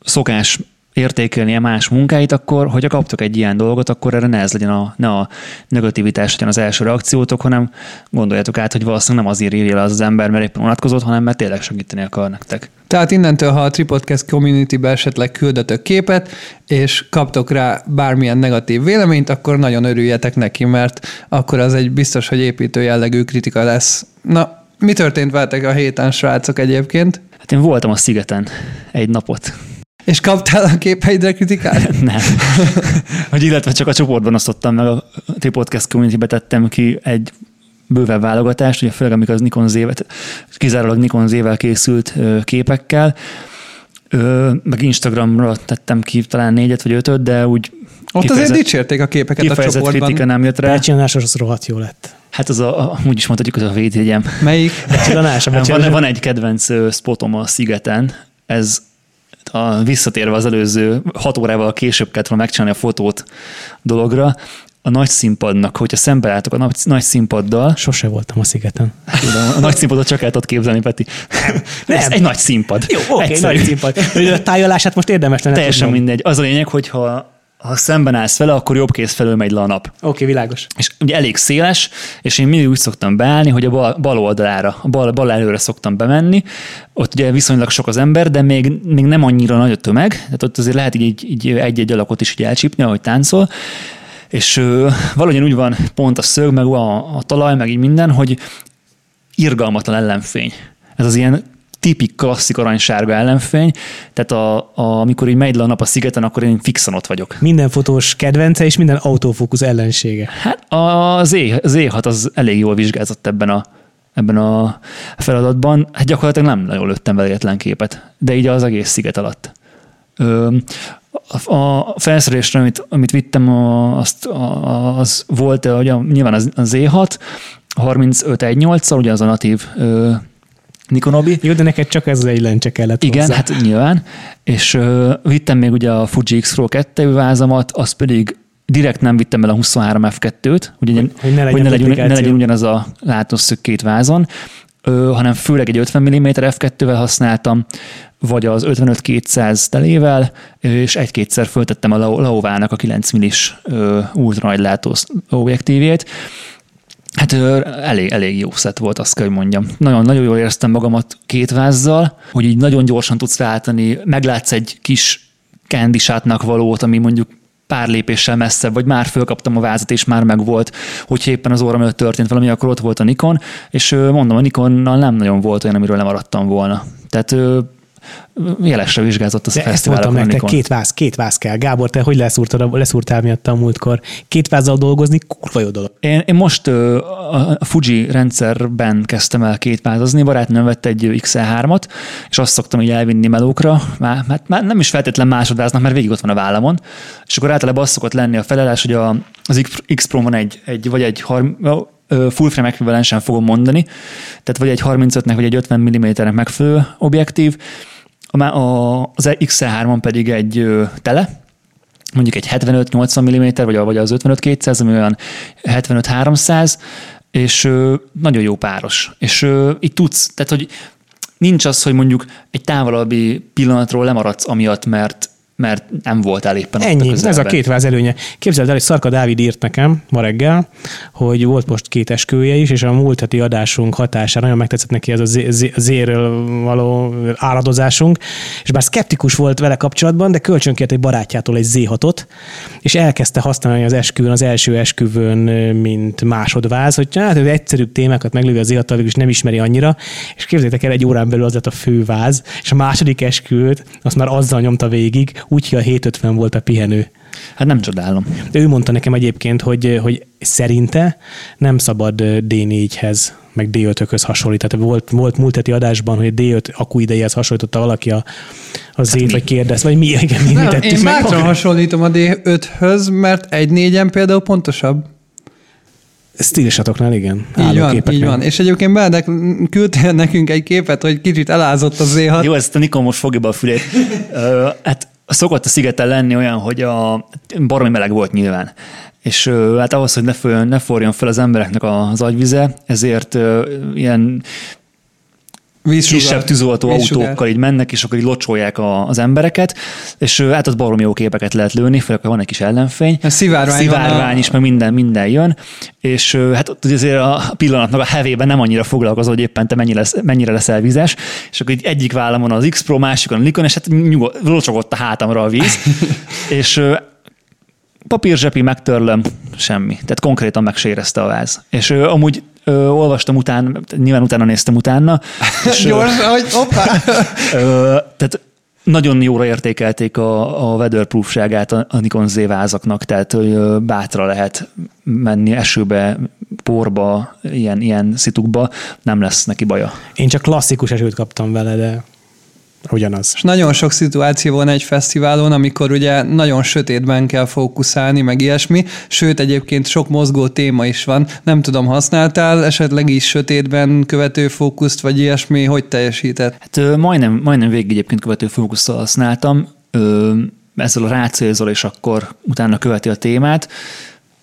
szokás értékelnie más munkáit, akkor, hogyha kaptok egy ilyen dolgot, akkor erre ne ez legyen a, ne a negativitás legyen az első reakciótok, hanem gondoljátok át, hogy valószínűleg nem azért írja az, az ember, mert éppen vonatkozott, hanem mert tényleg segíteni akar nektek. Tehát innentől, ha a Tripodcast community-be esetleg küldötök képet, és kaptok rá bármilyen negatív véleményt, akkor nagyon örüljetek neki, mert akkor az egy biztos, hogy építő jellegű kritika lesz. Na, mi történt veletek a héten, srácok egyébként? Hát én voltam a szigeten egy napot. És kaptál a képeidre kritikát? Nem. hogy illetve csak a csoportban osztottam meg, a T-Podcast community tettem ki egy bővebb válogatást, ugye főleg amikor az Nikon z kizárólag Nikon Z-vel készült képekkel, meg Instagramra tettem ki talán négyet vagy ötöt, de úgy ott azért dicsérték a képeket a csoportban. kritika nem jött rá. Becsillanásos az rohadt jó lett. Hát az a, a úgy is mondhatjuk, az a védjegyem. Melyik? Becsillanás, van, van egy kedvenc spotom a szigeten, ez a, visszatérve az előző hat órával később kellett volna megcsinálni a fotót dologra, a nagy színpadnak, hogyha szembe álltok a nagy, nagy színpaddal. Sose voltam a szigeten. Tudom, a nagy színpadot csak el tudod képzelni, Peti. Nem. Ez egy nagy színpad. Jó, oké, okay, nagy színpad. A tájolását most érdemes lenne Teljesen tudnom. mindegy. Az a lényeg, hogyha ha szemben állsz vele, akkor jobb kéz felől megy le a nap. Oké, okay, világos. És ugye elég széles, és én mindig úgy szoktam beállni, hogy a bal, bal oldalára, a bal, bal előre szoktam bemenni. Ott ugye viszonylag sok az ember, de még, még nem annyira nagy a tömeg, tehát ott azért lehet így, így egy-egy alakot is így elcsípni, ahogy táncol. És ö, valahogy úgy van pont a szög, meg a, a talaj, meg így minden, hogy irgalmatlan ellenfény. Ez az ilyen tipik klasszik aranysárga ellenfény, tehát a, a, amikor így megy le a nap a szigeten, akkor én fixen ott vagyok. Minden fotós kedvence és minden autofókusz ellensége. Hát az, é, az E6 az elég jól vizsgázott ebben a, ebben a feladatban. Hát gyakorlatilag nem nagyon lőttem vele képet, de így az egész sziget alatt. Ö, a felszerelésre, amit, amit vittem, azt, az volt, ugye, nyilván az, az E6, 3518-szal, ugye az a natív ö, Nikonobi. Jó, de neked csak ez az egy lencse kellett Igen, hozzá. hát nyilván. És ö, vittem még ugye a Fuji X-Pro 2 vázamat, az pedig direkt nem vittem el a 23 F2-t, hogy, hogy, hogy ne legyen, hogy ne legyen, ne legyen ugyanaz a látószög két vázon, ö, hanem főleg egy 50 mm F2-vel használtam, vagy az 55-200 telével, és egy-kétszer föltettem a Laovának a 9 millis ultra nagy látó objektívét. Hát elég, elég jó szett volt, azt kell, hogy mondjam. Nagyon, nagyon jól éreztem magamat két vázzal, hogy így nagyon gyorsan tudsz váltani, meglátsz egy kis kendisátnak valót, ami mondjuk pár lépéssel messzebb, vagy már fölkaptam a vázat, és már megvolt, hogyha éppen az óram előtt történt valami, akkor ott volt a Nikon, és mondom, a Nikonnal nem nagyon volt olyan, amiről lemaradtam volna. Tehát jelesre vizsgázott az De a ezt mondtam nektek, két váz, két váz kell. Gábor, te hogy leszúrtad, leszúrtál miatt a múltkor? Két vázzal dolgozni, kurva jó dolog. Én, én most a a Fuji rendszerben kezdtem el kétvázozni, barátnőm vett egy XL3-at, és azt szoktam így elvinni melókra, már, már, már nem is feltétlen másodváznak, mert végig ott van a vállamon, és akkor általában az szokott lenni a felelés, hogy a, az X- X-Pro van egy, egy vagy egy har- ö, full frame ekvivalensen fogom mondani, tehát vagy egy 35-nek, vagy egy 50 mm-nek megfelelő objektív, a, a, az XL3-on pedig egy tele, mondjuk egy 75-80 mm, vagy, vagy az 55-200, ami olyan 75-300, és nagyon jó páros. És így tudsz, tehát hogy nincs az, hogy mondjuk egy távolabbi pillanatról lemaradsz amiatt, mert mert nem voltál éppen ott a Ennyi, ez a két váz előnye. Képzeld el, hogy Szarka Dávid írt nekem ma reggel, hogy volt most két esküvője is, és a múlt heti adásunk hatására nagyon megtetszett neki ez a zé- zé- zéről való áradozásunk, és bár szkeptikus volt vele kapcsolatban, de kölcsönkért egy barátjától egy Z6-ot, és elkezdte használni az esküvőn, az első esküvőn, mint másodváz, hogy hát ő egyszerűbb témákat meglővi az Z6-tal, és nem ismeri annyira, és képzeljétek el, egy órán belül az lett a főváz, és a második esküvőt azt már azzal nyomta végig, úgyhogy a 750 volt a pihenő. Hát nem csodálom. De ő mondta nekem egyébként, hogy, hogy szerinte nem szabad D4-hez, meg D5-höz hasonlítani. Tehát volt, volt múlt heti adásban, hogy D5 akku idejéhez hasonlította valaki a, a Z-t, vagy kérdez, vagy mi, igen, mi, mi Nem, tettük én meg. bátran hasonlítom a D5-höz, mert egy négyen például pontosabb. Stílisatoknál, igen. Így van, így van. És egyébként Benedek küldtél nekünk egy képet, hogy kicsit elázott az Z6. Jó, ezt a Nikon most fogja be a fülét. Ö, hát szokott a szigeten lenni olyan, hogy a baromi meleg volt nyilván. És hát ahhoz, hogy ne, föl, ne forjon fel az embereknek az agyvize, ezért ilyen Vízsugar. kisebb tűzoltó autókkal így mennek, és akkor így locsolják a, az embereket, és hát az baromi jó képeket lehet lőni, főleg, ha van egy kis ellenfény. A szivárvány szivárvány a- is, meg minden, minden jön, és hát ott azért a pillanatnak a hevében nem annyira foglalkozol, hogy éppen te mennyire, lesz, mennyire leszel vizes, és akkor így egyik vállamon az X-Pro, másikon a Nikon, és hát nyugod, locsogott a hátamra a víz, és papírzsepi megtörlöm, semmi. Tehát konkrétan megsérezte a váz. És ö, amúgy ö, olvastam utána, nyilván utána néztem utána, és, ö, Gyorsan, hogy hoppá! Ö, tehát nagyon jóra értékelték a, a weatherproofságát a, a Nikon Z vázaknak, tehát hogy bátra lehet menni esőbe, porba, ilyen, ilyen szitukba, nem lesz neki baja. Én csak klasszikus esőt kaptam vele, de ugyanaz. És nagyon sok szituáció van egy fesztiválon, amikor ugye nagyon sötétben kell fókuszálni, meg ilyesmi, sőt egyébként sok mozgó téma is van. Nem tudom, használtál esetleg is sötétben követő fókuszt, vagy ilyesmi, hogy teljesített? Hát majdnem, majdnem végig egyébként követő fókusszal használtam, ö, ezzel a rácélzol, és akkor utána követi a témát,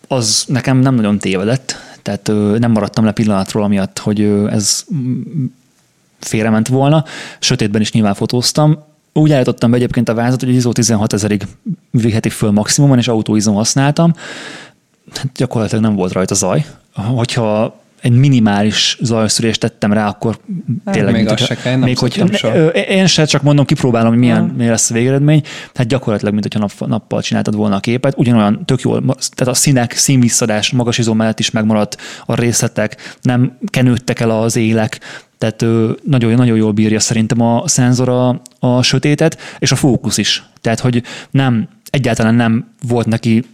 az nekem nem nagyon tévedett, tehát ö, nem maradtam le pillanatról, amiatt, hogy ö, ez félrement volna. Sötétben is nyilván fotóztam. Úgy állítottam be egyébként a vázat, hogy ISO 16 ezerig viheti föl maximumon, és autóizom használtam. Hát gyakorlatilag nem volt rajta zaj. Hogyha egy minimális zajszűrést tettem rá, akkor Hát tényleg... még mint hogyha- kell, még hogy. Ö, Én se, csak mondom, kipróbálom, hogy milyen, milyen lesz a végeredmény. Hát gyakorlatilag, mint hogyha nap, nappal csináltad volna a képet. Ugyanolyan tök jól, tehát a színek, színvisszadás magas izom mellett is megmaradt, a részletek, nem kenődtek el az élek, tehát ö, nagyon, nagyon jól bírja szerintem a szenzor a, a sötétet, és a fókusz is. Tehát, hogy nem, egyáltalán nem volt neki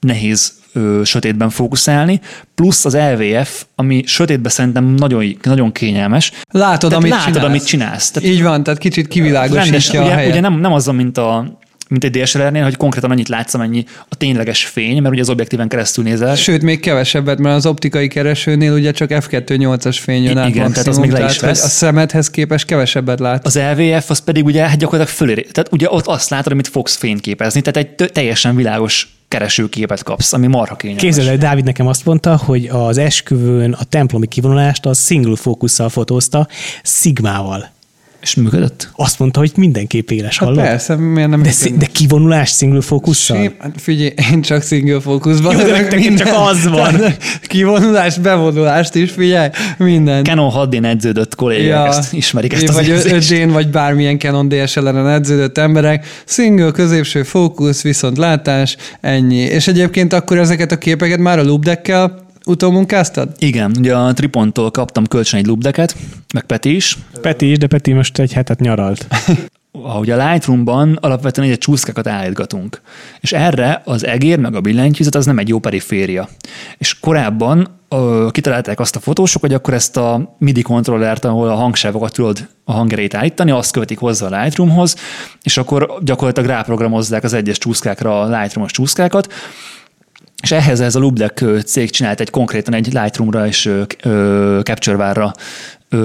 nehéz ö, sötétben fókuszálni, plusz az LVF, ami sötétben szerintem nagyon, nagyon kényelmes. Látod, Tehát amit látod, csinálsz. amit csinálsz. Tehát Így van, tehát kicsit rendes, kivilágosítja a ugye, helyet. ugye nem, nem az, mint a mint egy DSLR-nél, hogy konkrétan annyit látsz, amennyi a tényleges fény, mert ugye az objektíven keresztül nézel. Sőt, még kevesebbet, mert az optikai keresőnél ugye csak f2.8-as fény jön át Igen, tehát az még le is tehát. A szemedhez képest kevesebbet lát. Az LVF az pedig ugye hát gyakorlatilag fölér, tehát ugye ott azt látod, amit fogsz fényképezni, tehát egy teljesen világos keresőképet kapsz, ami marha kényelmes. Képzeld el, Dávid nekem azt mondta, hogy az esküvőn a templomi kivonulást az single fókusszal fotózta, szigmával. És működött? Azt mondta, hogy mindenképp éles, Hát hallod? persze, miért nem De, szí- de kivonulás single fókusszal? Sim, hát figyelj, én csak single fókuszban. Jó, de nektek csak az van. Kivonulást, bevonulást is, figyelj, minden. Canon 6D edződött kollégák, ja. ezt ismerik ezt az vagy érzést. 5 vagy bármilyen Canon DSLR-en edződött emberek, single, középső fókusz, viszont látás, ennyi. És egyébként akkor ezeket a képeket már a loopdeckkel utómunkáztad? Igen, ugye a Triponttól kaptam kölcsön egy lubdeket, meg Peti is. Peti is, de Peti most egy hetet nyaralt. Ahogy a Lightroom-ban alapvetően egy csúszkákat állítgatunk. És erre az egér meg a billentyűzet az nem egy jó periféria. És korábban ö, kitalálták azt a fotósok, hogy akkor ezt a MIDI kontrollert, ahol a hangsávokat tudod a hangerét állítani, azt követik hozzá a Lightroomhoz, és akkor gyakorlatilag ráprogramozzák az egyes csúszkákra a Lightroom-os csúszkákat, és ehhez ez a Lubdeck ö, cég csinált egy konkrétan egy Lightroom-ra és ö,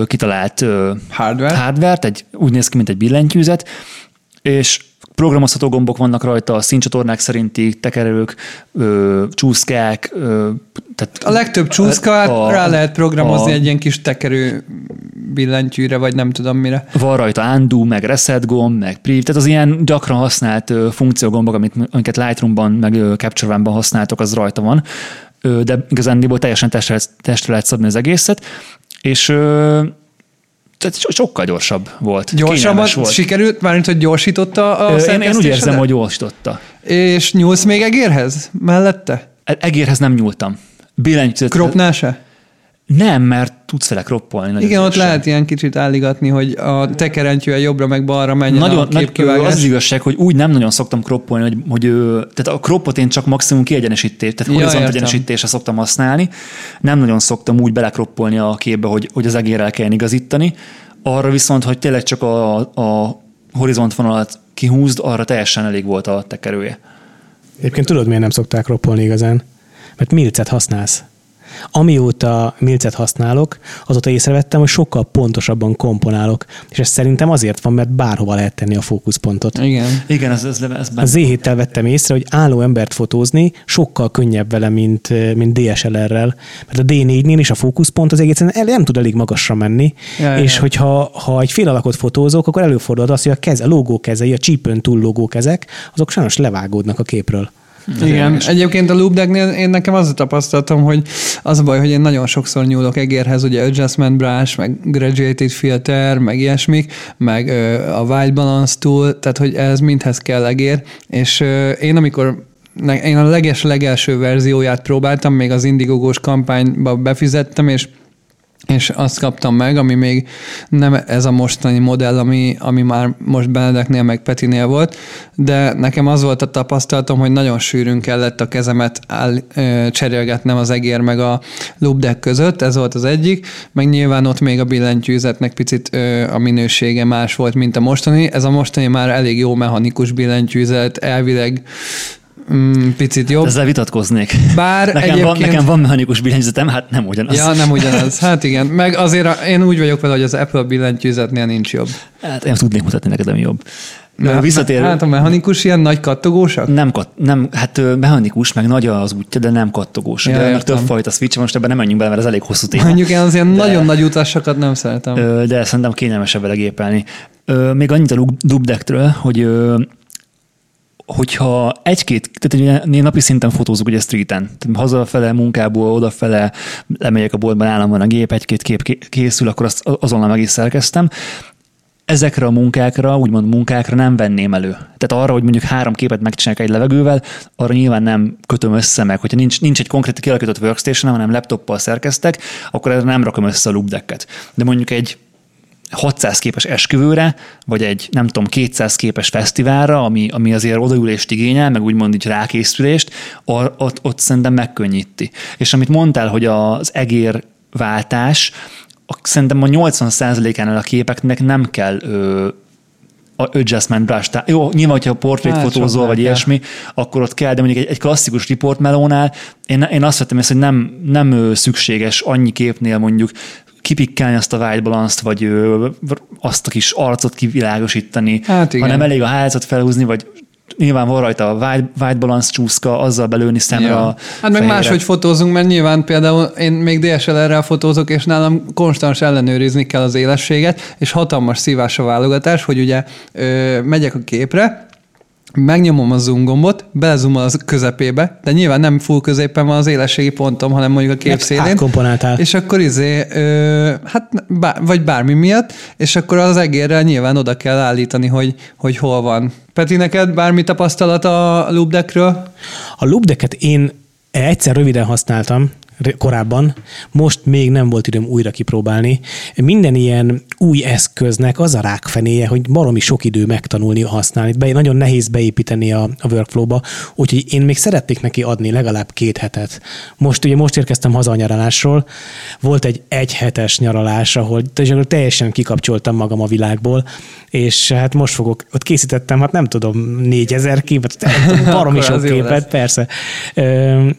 kitalált Hardware? hardware egy, úgy néz ki, mint egy billentyűzet, és programozható gombok vannak rajta, színcsatornák szerinti tekerők, ö, csúszkák, ö, tehát A legtöbb csúszkát a- rá lehet programozni a- egy ilyen kis tekerő billentyűre, vagy nem tudom mire. van rajta undo, meg reset gomb, meg preview, tehát az ilyen gyakran használt ö, funkciógombok, amit, amiket Lightroom-ban, meg ö, Capture One-ban használtok, az rajta van, de igazándiból teljesen testre, testre lehet szabni az egészet, és tehát so- sokkal gyorsabb volt. Gyorsabban volt. sikerült, mármint, hogy gyorsította a Ö, én, én úgy érzem, hogy gyorsította. És nyúlsz még egérhez mellette? Egérhez nem nyúltam. Billentyűzet. Kropnál se? Nem, mert tudsz vele kroppolni. nagyon Igen, ott lehet ilyen kicsit álligatni, hogy a tekerentyűje jobbra meg balra menjen Nagyon, a nagy, képkivágás. az az igazság, hogy úgy nem nagyon szoktam kroppolni, hogy, hogy tehát a kroppot én csak maximum kiegyenesítés, tehát Ja, horizont egyenesítésre szoktam használni. Nem nagyon szoktam úgy belekroppolni a képbe, hogy, hogy az egérrel kell igazítani. Arra viszont, hogy tényleg csak a, a horizontvonalat kihúzd, arra teljesen elég volt a tekerője. Egyébként tudod, miért nem szokták roppolni igazán? Mert milcet használsz. Amióta milcet használok, azóta észrevettem, hogy sokkal pontosabban komponálok, és ez szerintem azért van, mert bárhova lehet tenni a fókuszpontot. Igen. Igen, ez, ez, ez A Z7-tel vettem észre, hogy álló embert fotózni sokkal könnyebb vele, mint, mint DSLR-rel. Mert a D4-nél is a fókuszpont az egészen el, nem tud elég magasra menni, Ja, és ja. hogyha ha egy fél alakot fotózok, akkor előfordul az, hogy a, keze, a logókezei, a csípőn túl logókezek, azok sajnos levágódnak a képről. Igen. Egyébként a loopdecknél én nekem az a tapasztalatom, hogy az a baj, hogy én nagyon sokszor nyúlok egérhez, ugye adjustment brush, meg graduated filter, meg ilyesmik, meg ö, a white balance tool, tehát hogy ez mindhez kell egér, és ö, én amikor én a leges legelső verzióját próbáltam, még az Indigogós kampányba befizettem, és és azt kaptam meg, ami még nem ez a mostani modell, ami, ami már most Benedeknél meg Petinél volt, de nekem az volt a tapasztalatom, hogy nagyon sűrűn kellett a kezemet áll, ö, cserélgetnem az egér meg a loopdeck között, ez volt az egyik, meg nyilván ott még a billentyűzetnek picit ö, a minősége más volt, mint a mostani. Ez a mostani már elég jó mechanikus billentyűzet, elvileg mm, picit jobb. Ezzel vitatkoznék. Bár nekem, egyébként... van, nekem van mechanikus billentyűzetem, hát nem ugyanaz. Ja, nem ugyanaz. Hát igen. Meg azért én úgy vagyok vele, hogy az Apple billentyűzetnél nincs jobb. Hát én tudnék mutatni neked, ami jobb. Mert- Visszatér, Hát a mechanikus ilyen nagy kattogósak? nem, kat, nem, hát mechanikus, meg nagy az útja, de nem kattogós. Ja, de értem. többfajta switch, most ebben nem menjünk bele, mert ez elég hosszú téma. Mondjuk én az ilyen nagyon nagy utasokat nem szeretem. De szerintem kényelmesebb vele gépelni. Még annyit a dubdektről, hogy hogyha egy-két, tehát én napi szinten fotózok ugye streeten, hazafele, munkából, odafele, lemegyek a boltban, állam van a gép, egy-két kép ké- készül, akkor azt azonnal meg is szerkeztem. Ezekre a munkákra, úgymond munkákra nem venném elő. Tehát arra, hogy mondjuk három képet megcsinálok egy levegővel, arra nyilván nem kötöm össze meg. Hogyha nincs, nincs egy konkrét kialakított workstation, hanem laptoppal szerkeztek, akkor erre nem rakom össze a loop decket. De mondjuk egy 600 képes esküvőre, vagy egy nem tudom, 200 képes fesztiválra, ami, ami azért odaülést igényel, meg úgymond így rákészülést, ott, ott szerintem megkönnyíti. És amit mondtál, hogy az egér váltás, a- szerintem a 80%-ánál a képeknek nem kell ö, adjustment brush. Tehát, jó, nyilván, hogyha portrétfotózol, Hát, vagy ilyesmi, akkor ott kell, de mondjuk egy, egy klasszikus report melónál én, én azt vettem észre, hogy nem, nem szükséges annyi képnél mondjuk kipikkálni azt a white balance vagy ö, azt a kis arcot kivilágosítani, Hát igen. hanem elég a házat felhúzni, vagy nyilván van rajta a white, white balance csúszka, azzal belőni szemre Ja. a Hát meg fejre. máshogy fotózunk, mert nyilván például én még DSLR-rel fotózok, és nálam konstans ellenőrizni kell az élességet, és hatalmas szívás a válogatás, hogy ugye ö, megyek a képre, megnyomom a zoom gombot, belezumol az közepébe, de nyilván nem full középen van az élességi pontom, hanem mondjuk a kép Mert szélén. És akkor izé, ö, hát bár, vagy bármi miatt, és akkor az egérrel nyilván oda kell állítani, hogy, hogy hol van. Peti, neked bármi tapasztalat a loopdeckről? A loopdecket én egyszer röviden használtam, korábban, most még nem volt időm újra kipróbálni. Minden ilyen új eszköznek az a rákfenéje, hogy baromi sok idő megtanulni használni. Be, nagyon nehéz beépíteni a, a workflowba, úgyhogy én még szeretnék neki adni legalább két hetet. Most ugye most érkeztem haza a nyaralásról, volt egy egyhetes nyaralás, ahol teljesen kikapcsoltam magam a világból, és hát most fogok, ott készítettem, hát nem tudom, négyezer képet, nem tudom, baromi sok képet, lesz. persze. Ö,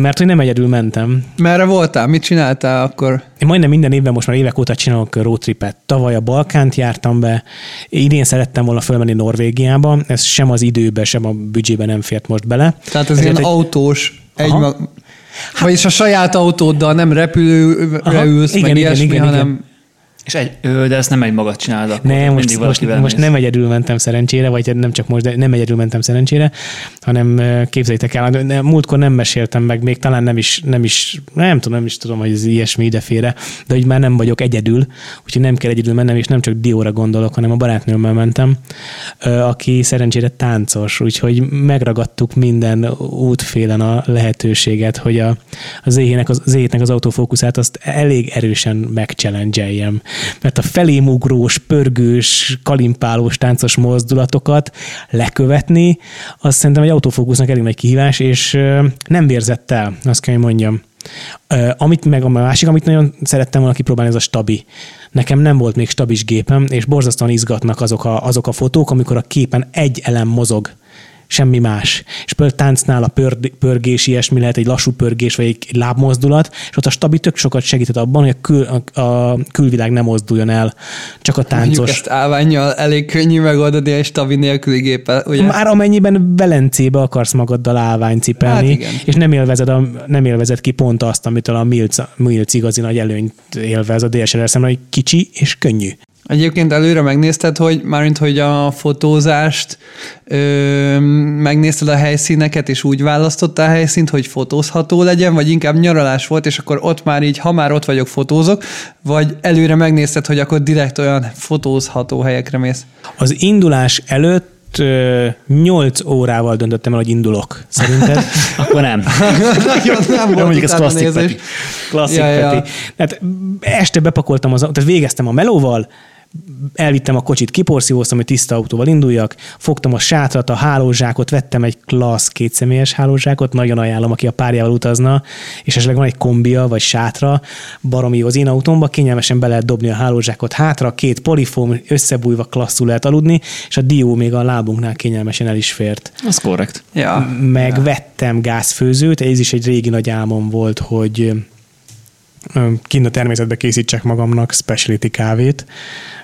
mert hogy nem egyedül mentem. Merre voltál? Mit csináltál akkor? Én majdnem minden évben most már évek óta csinálok roadtripet. Tavaly a Balkánt jártam be, idén szerettem volna fölmenni Norvégiába, ez sem az időbe, sem a büdzsébe nem fért most bele. Tehát ez Ezért ilyen egy- autós, egy Aha. mag... Vagyis a saját autóddal nem repülőre Aha. ülsz, Igen, meg igen, ilyesmi, igen, hanem... igen. És egy, de ezt nem egy magad csinálod. akkor Nem, most, most, most nem egyedül mentem szerencsére, vagy nem csak most, de nem egyedül mentem szerencsére, hanem képzeljétek el, de múltkor nem meséltem meg, még talán nem is, nem is, nem tudom, nem is tudom, hogy ez ilyesmi idefére, de hogy már nem vagyok egyedül, úgyhogy nem kell egyedül mennem, és nem csak Dióra gondolok, hanem a barátnőmmel mentem, aki szerencsére táncos, úgyhogy megragadtuk minden útfélen a lehetőséget, hogy a, a zéhének az, zéhétnek az autofókuszát azt elég erősen megchallenge mert a felémugrós, pörgős, kalimpálós, táncos mozdulatokat lekövetni, az szerintem egy autofókusznak elég nagy kihívás, és nem vérzett el, azt kell, hogy mondjam. Amit meg a másik, amit nagyon szerettem volna kipróbálni, ez a stabi. Nekem nem volt még stabis gépem, és borzasztóan izgatnak azok a, azok a fotók, amikor a képen egy elem mozog semmi más. És például táncnál a pör, pörgés, ilyesmi lehet egy lassú pörgés, vagy egy lábmozdulat, és ott a stabi tök sokat segített abban, hogy a, kül, a, a külvilág nem mozduljon el, csak a Mondjuk táncos. ezt állványjal elég könnyű megoldani egy stabi nélküli géppel, ugye? Már amennyiben Velencébe akarsz magaddal állványt cipelni, Hát igen. és nem élvezed, a, nem élvezed ki pont azt, amitől a Milc, Milc igazi nagy előnyt élvez a DSLR szemben, hogy kicsi és könnyű. Egyébként előre megnézted, hogy mármint, hogy a fotózást ö, megnézted a helyszíneket, és úgy választottál a helyszínt, hogy fotózható legyen, vagy inkább nyaralás volt, és akkor ott már így, ha már ott vagyok, fotózok, vagy előre megnézted, hogy akkor direkt olyan fotózható helyekre mész. Az indulás előtt ö, 8 órával döntöttem el, hogy indulok. Szerinted? Akkor nem. Nagyon nem volt mondjuk ez klasszik. Peti. Klasszik Ja, ja, ja. Peti. Tehát este bepakoltam az, tehát végeztem a melóval, elvittem a kocsit, kiporszívóztam, hogy tiszta autóval induljak, fogtam a sátrat, a hálózsákot, vettem egy klassz kétszemélyes hálózsákot, nagyon ajánlom, aki a párjával utazna, és esetleg van egy kombia vagy sátra, baromi jó az én autómba, kényelmesen be lehet dobni a hálózsákot hátra, két polifóm összebújva klasszul lehet aludni, és a dió még a lábunknál kényelmesen el is fért. Az korrekt. Ja. Meg vettem gázfőzőt, ez is egy régi nagy álmom volt, hogy kint a természetbe készítsek magamnak specialty kávét.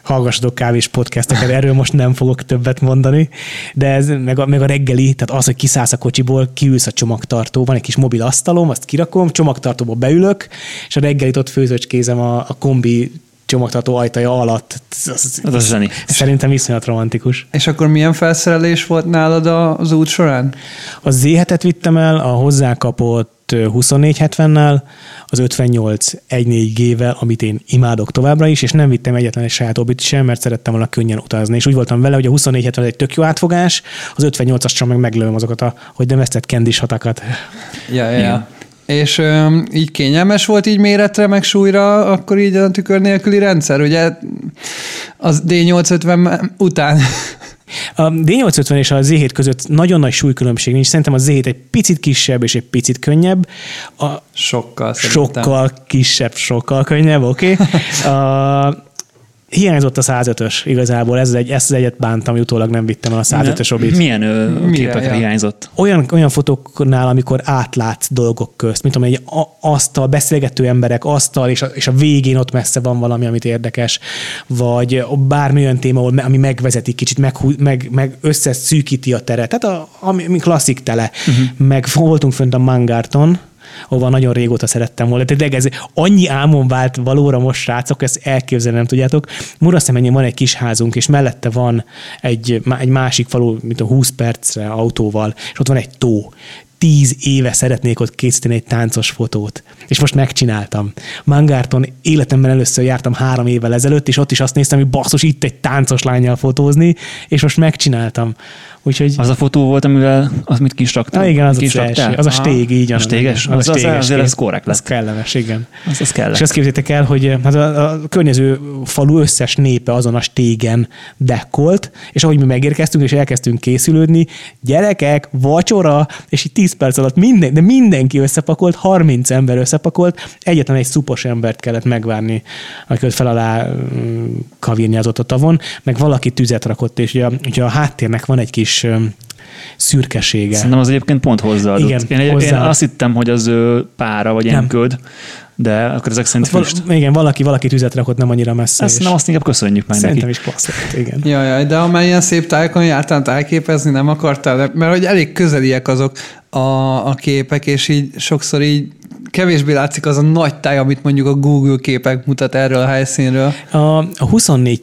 Hallgassatok kávés podcasteket, erről most nem fogok többet mondani, de ez meg a, meg a reggeli, tehát az, hogy kiszállsz a kocsiból, kiülsz a csomagtartó, van egy kis mobil asztalom, azt kirakom, csomagtartóba beülök, és a reggelit ott főzöcskézem a, a kombi csomagtartó ajtaja alatt. Ez, Ez a zseni. Szerintem iszonyat romantikus. És akkor milyen felszerelés volt nálad az út során? A Z7-et vittem el, a hozzákapott 2470-nel, az 58 1.4G-vel, amit én imádok továbbra is, és nem vittem egyetlen egy saját obit sem, mert szerettem volna könnyen utazni. És úgy voltam vele, hogy a 2470 egy tök jó átfogás, az 58-as meg meglövöm azokat a, hogy nem vesztett kendis hatakat. Ja, ja, ja. És öm, így kényelmes volt így méretre, meg súlyra, akkor így a tükör nélküli rendszer, ugye az D850 után. A D850 és a Z7 között nagyon nagy súlykülönbség nincs. Szerintem a Z7 egy picit kisebb és egy picit könnyebb. A, Sokkal szerintem. sokkal kisebb, sokkal könnyebb, oké. Okay. Hiányzott a 105-ös igazából, ez egy, ezt az egyet bántam, hogy utólag nem vittem el a 105-ös obit. Milyen ö, képekre hiányzott? Olyan, olyan fotóknál, amikor átlátsz dolgok közt, mint tudom, egy a- asztal, beszélgető emberek, asztal, és a, és a végén ott messze van valami, amit érdekes, vagy bármi olyan téma, ami megvezeti kicsit, meg, meg, meg összeszűkíti a teret. Tehát a, ami, ami klasszik tele. Uh-huh. Meg voltunk fönt a Mangárton, ahova nagyon régóta szerettem volna. Tehát ez annyi álmom vált valóra most, srácok, ezt elképzelni nem tudjátok. Muraszemennyi van egy kis házunk, és mellette van egy, egy másik falu, mint a 20 percre autóval, és ott van egy tó tíz éve szeretnék ott készíteni egy táncos fotót. És most megcsináltam. Mangárton életemben először jártam három évvel ezelőtt, és ott is azt néztem, hogy basszus, itt egy táncos lányjal fotózni, és most megcsináltam. Úgyhogy... Az a fotó volt, amivel az mit kis raktál? Na igen, az kis az első. Az a stég, így A stéges? Az, az, az, azért ez korrekt Az lett. kellemes, igen. Az, az kellett. És azt képzétek el, hogy hát a, a környező falu összes népe azon a stégen dekkolt, és ahogy mi megérkeztünk, és elkezdtünk készülődni, gyerekek, vacsora, és így 10 perc alatt minden, de mindenki összepakolt, 30 ember összepakolt, egyetlen egy szupos embert kellett megvárni, aki ott fel alá mm, kavírnyázott a tavon, meg valaki tüzet rakott, és ugye, ugye a háttérnek van egy kis mm, szürkesége. Szerintem az egyébként pont hozzáadott. Igen, én, én hozzáad. azt hittem, hogy az pára vagy emköd, de akkor ezek szerint val- igen, valaki, valaki tüzet rakott nem annyira messze. Ezt nem, azt inkább köszönjük meg Szerintem neki. is klassz lett, igen. Jaj, jaj, de amelyen szép tájkon jártál tájképezni, nem akartál, mert hogy elég közeliek azok a, a képek, és így sokszor így kevésbé látszik az a nagy táj, amit mondjuk a Google képek mutat erről a helyszínről. A, a 24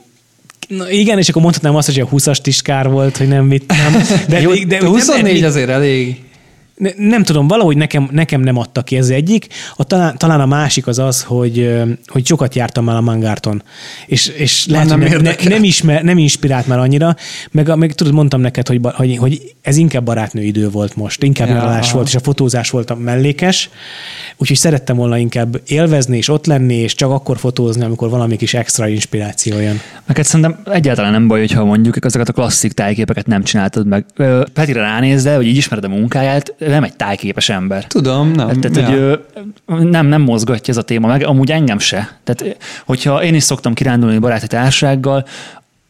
Na igen, és akkor mondhatnám azt, hogy a 20-as is kár volt, hogy nem. De, Jó, de, de de 24 nem, azért elég. Ne, nem tudom, valahogy nekem, nekem nem adta ki ez egyik. A, talán, talán a másik az az, hogy, hogy sokat jártam már a Mangárton. És, és lehet, nem hogy érdekel. nem, ismer, nem inspirált már annyira, meg, meg tudod, mondtam neked, hogy, hogy, hogy ez inkább barátnőidő volt most, inkább Ja. nyaralás volt, és a fotózás volt a mellékes, úgyhogy szerettem volna inkább élvezni, és ott lenni, és csak akkor fotózni, amikor valami kis extra inspiráció jön. Neked szerintem egyáltalán nem baj, hogyha mondjuk ezeket a klasszik tájképeket nem csináltad meg. Petire ránézzel, hogy így ismered a munkáját, nem egy tájképes ember. Tudom, nem. Tehát, ja. hogy nem, nem mozgatja ez a téma, meg amúgy engem se. Tehát, hogyha én is szoktam kirándulni baráti társasággal,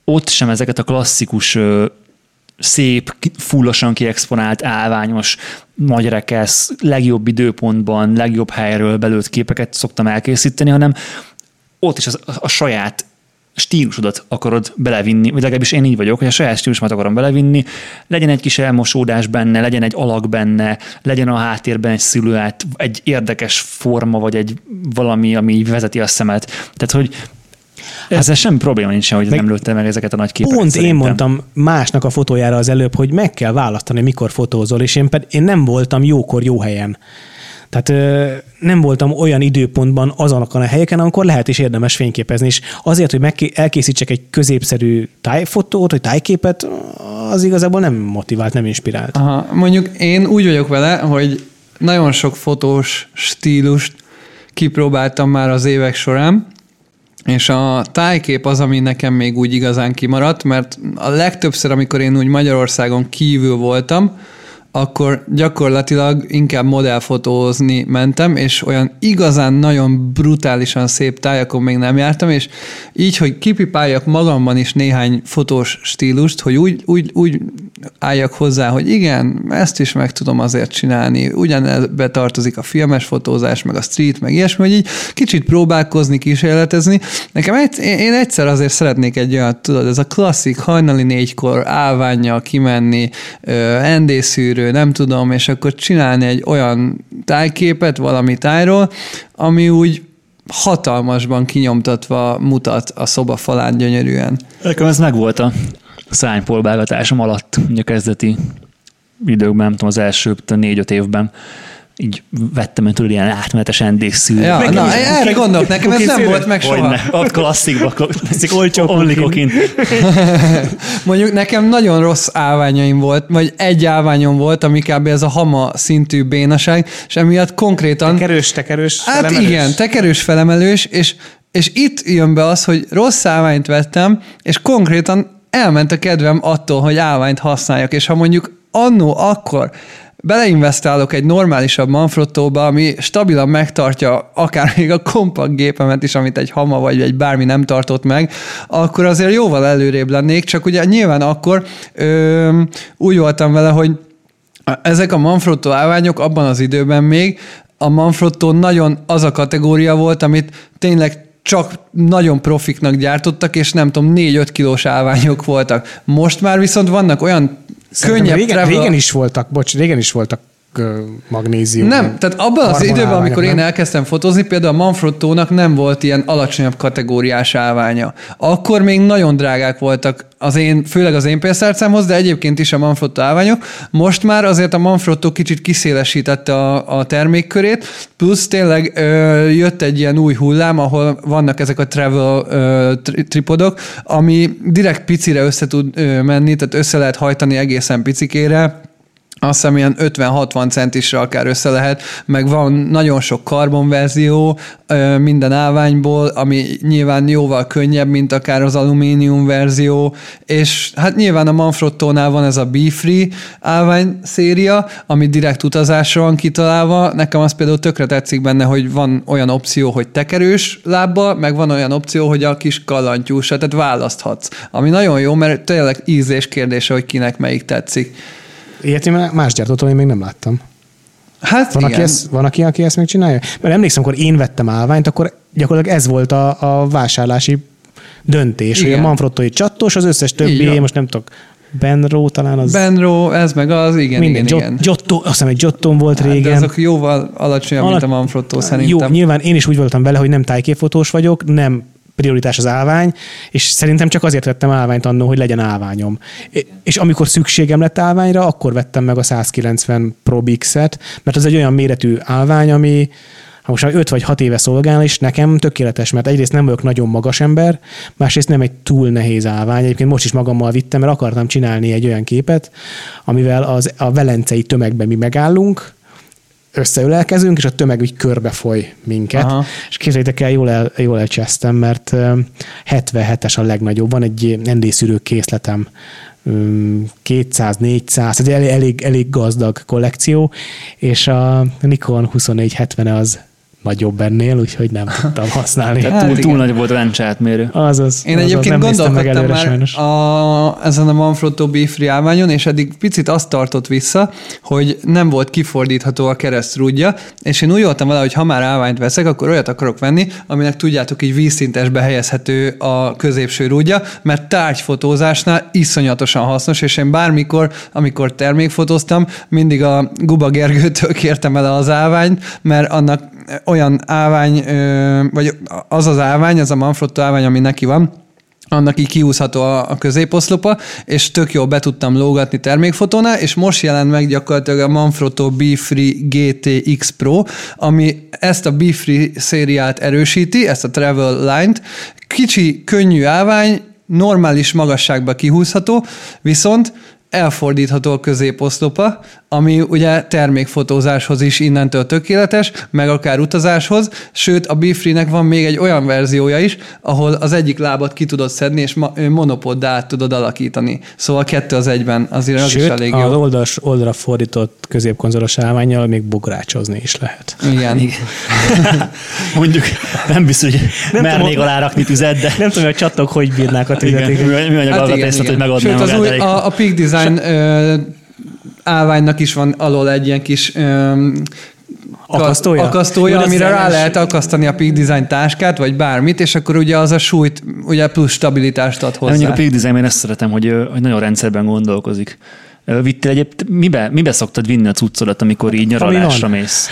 ott sem ezeket a klasszikus szép, fullosan kiexponált, állványos, nagy rekesz, legjobb időpontban, legjobb helyről belőtt képeket szoktam elkészíteni, hanem ott is az, a saját stílusodat akarod belevinni, vagy legalábbis én így vagyok, hogy a saját stílusomat akarom belevinni, legyen egy kis elmosódás benne, legyen egy alak benne, legyen a háttérben egy szilüett, egy érdekes forma, vagy egy valami, ami vezeti a szemet. Tehát, hogy ezzel semmi probléma nincsen, hogy Meg- nem lőtte meg ezeket a nagy képeket. Pont szerintem. én mondtam másnak a fotójára az előbb, hogy meg kell választani, mikor fotózol, és én, ped, én nem voltam jókor jó helyen. Tehát nem voltam olyan időpontban azonokon a helyeken, amikor lehet is érdemes fényképezni. És azért, hogy megké- elkészítsek egy középszerű tájfotót, vagy tájképet, az igazából nem motivált, nem inspirált. Aha, mondjuk én úgy vagyok vele, hogy nagyon sok fotós stílust kipróbáltam már az évek során, és a tájkép az, ami nekem még úgy igazán kimaradt, mert a legtöbbször, amikor én úgy Magyarországon kívül voltam, akkor gyakorlatilag inkább modellfotózni mentem, és olyan igazán nagyon brutálisan szép tájakon még nem jártam, és így, hogy kipipáljak magamban is néhány fotós stílust, hogy úgy, úgy, úgy álljak hozzá, hogy igen, ezt is meg tudom azért csinálni, ugyanebbe tartozik a filmes fotózás, meg a street, meg ilyesmi, hogy így kicsit próbálkozni, kísérletezni. Nekem egy, én egyszer azért szeretnék egy olyan, tudod, ez a klasszik hajnali négykor állványjal kimenni, ö, Nem tudom, és akkor csinálni egy olyan tájképet valami tájról, ami úgy hatalmasban kinyomtatva mutat a szoba falán gyönyörűen. Nekem ez megvolt a szánypolbálgatásom alatt, ugye a kezdeti időkben, nem tudom, az első négy-öt évben így vettem, tudod, ilyen átmenetes ND-szűrő. Ja, Meg na, is- erre gondolok, nekem ez nem volt meg soha. Hogyne, ott klasszikba, klasszik olcsó only kokin. Mondjuk nekem nagyon rossz állványaim volt, vagy egy állványom volt, ami kb. ez a hama szintű bénaság, és emiatt konkrétan... Tekerős, tekerős, Hát felemelős. igen, tekerős felemelős, és, és itt jön be az, hogy rossz állványt vettem, és konkrétan elment a kedvem attól, hogy állványt használjak, és ha mondjuk annó akkor beleinvestálok egy normálisabb Manfrottóba, ami stabilan megtartja akár még a kompakt gépemet is, amit egy hama vagy egy bármi nem tartott meg, akkor azért jóval előrébb lennék, csak ugye nyilván akkor ö, úgy voltam vele, hogy ezek a Manfrotto állványok abban az időben még, a Manfrotto nagyon az a kategória volt, amit tényleg csak nagyon profiknak gyártottak, és nem tudom, 4-5 kilós állványok voltak. Most már viszont vannak olyan könnyebb régen, travel... régen is voltak, bocs, régen is voltak magnézium. Nem, tehát abban az időben, amikor én nem? elkezdtem fotózni, például a Manfrottónak nem volt ilyen alacsonyabb kategóriás állványa. Akkor még nagyon drágák voltak az én, főleg az én pénztárcámhoz, de egyébként is a Manfrotto állványok. Most már azért a Manfrotto kicsit kiszélesítette a, a termékkörét, plusz tényleg ö, jött egy ilyen új hullám, ahol vannak ezek a travel ö, tri- tripodok, ami direkt picire össze tud ö, menni, tehát össze lehet hajtani egészen picikére, azt hiszem ilyen 50-60 centisre akár össze lehet, meg van nagyon sok karbonverzió minden állványból, ami nyilván jóval könnyebb, mint akár az alumínium verzió, és hát nyilván a Manfrottónál van ez a Be-Free állvány széria, ami direkt utazásra van kitalálva. Nekem az például tökre tetszik benne, hogy van olyan opció, hogy tekerős lábbal, meg van olyan opció, hogy a kis kallantyús, tehát választhatsz. Ami nagyon jó, mert tényleg ízés kérdése, hogy kinek melyik tetszik. Ilyet én más gyártótól én még nem láttam. Hát Van, igen. aki ezt, van, aki, aki ezt még csinálja? Mert emlékszem, amikor én vettem állványt, akkor gyakorlatilag ez volt a, a vásárlási döntés, Igen. hogy a Manfrottói csattos, az összes többi, van. most nem tudok, Benro talán az... Benro, ez meg az, igen, minden, igen, igen. Giotto, azt hiszem egy Giotton volt Hát, de régen. azok jóval alacsonyabb, mint a Manfrotto Jó, szerintem. nyilván én is úgy voltam vele, hogy nem tájképfotós vagyok, nem prioritás az állvány, és szerintem csak azért vettem állványt annó, hogy legyen állványom. És amikor szükségem lett állványra, akkor vettem meg a 190 Pro Bix-et, mert az egy olyan méretű állvány, ami ha most már 5 vagy 6 éve szolgál, és nekem tökéletes, mert egyrészt nem vagyok nagyon magas ember, másrészt nem egy túl nehéz állvány. Egyébként most is magammal vittem, mert akartam csinálni egy olyan képet, amivel az, a velencei tömegben mi megállunk, összeölelkezünk, és a tömeg úgy körbefoly minket. Aha. És képzeljétek el, jól, el, jól elcsesztem, mert ö, 77-es a legnagyobb. Van egy ND-szűrő készletem, 200-400, tehát elég, elég, elég gazdag kollekció, és a Nikon 2470 az nagyobb ennél, úgyhogy nem tudtam használni. Tehát Hát túl, túl nagy volt a rendcsátmérő. Azaz, Én azaz, egyébként nem néztem meg gondolkodtam előre már sajnos. a, ezen a Manfrotto Be-Free állványon, és eddig picit azt tartott vissza, hogy nem volt kifordítható a keresztrúdja, és én úgy voltam vele, hogy ha már állványt veszek, akkor olyat akarok venni, aminek tudjátok, így vízszintesbe helyezhető a középső rúdja, mert tárgyfotózásnál iszonyatosan hasznos, és én bármikor, amikor termékfotóztam, mindig a Guba Gergőtől kértem el az állványt, mert annak olyan állvány, vagy az az állvány, az a Manfrotto állvány, ami neki van, annak így kiúszható a, a középoszlopa, és tök jól be tudtam lógatni termékfotónál, és most jelent meg gyakorlatilag a Manfrotto Be-Free GTX Pro, ami ezt a Be-Free szériát erősíti, ezt a Travel Line-t. Kicsi, könnyű állvány, normális magasságba kihúzható, viszont elfordítható a középoszlopa, ami ugye termékfotózáshoz is innentől tökéletes, meg akár utazáshoz, sőt a Bifree-nek van még egy olyan verziója is, ahol az egyik lábat ki tudod szedni, és monopoddá át tudod alakítani. Szóval kettő az egyben, azért az Sőt, is elég az jó. oldalas, oldalra fordított középkonzolos állványjal még bográcsozni is lehet. Igen. Igen. Mondjuk nem biztos, hogy nem mernék tudom, alá rakni tüzet, de Nem tudom, hogy a csatok hogy bírnák a tüzet. műanyag Hát igen, alkatrészlet, hogy megadnám Sőt, az új, a, a Peak Design ö, állványnak is van alól egy ilyen kis ö, Akasztója? akasztója de amire rá lehet akasztani a Peak Design táskát, vagy bármit, és akkor ugye az a súlyt, ugye plusz stabilitást ad Nem, mondjuk hozzá. a Peak Design, én ezt szeretem, hogy, hogy nagyon rendszerben gondolkozik. Vittél egyéb, mibe, mibe szoktad vinni a cuccodat, amikor így nyaralásra mész?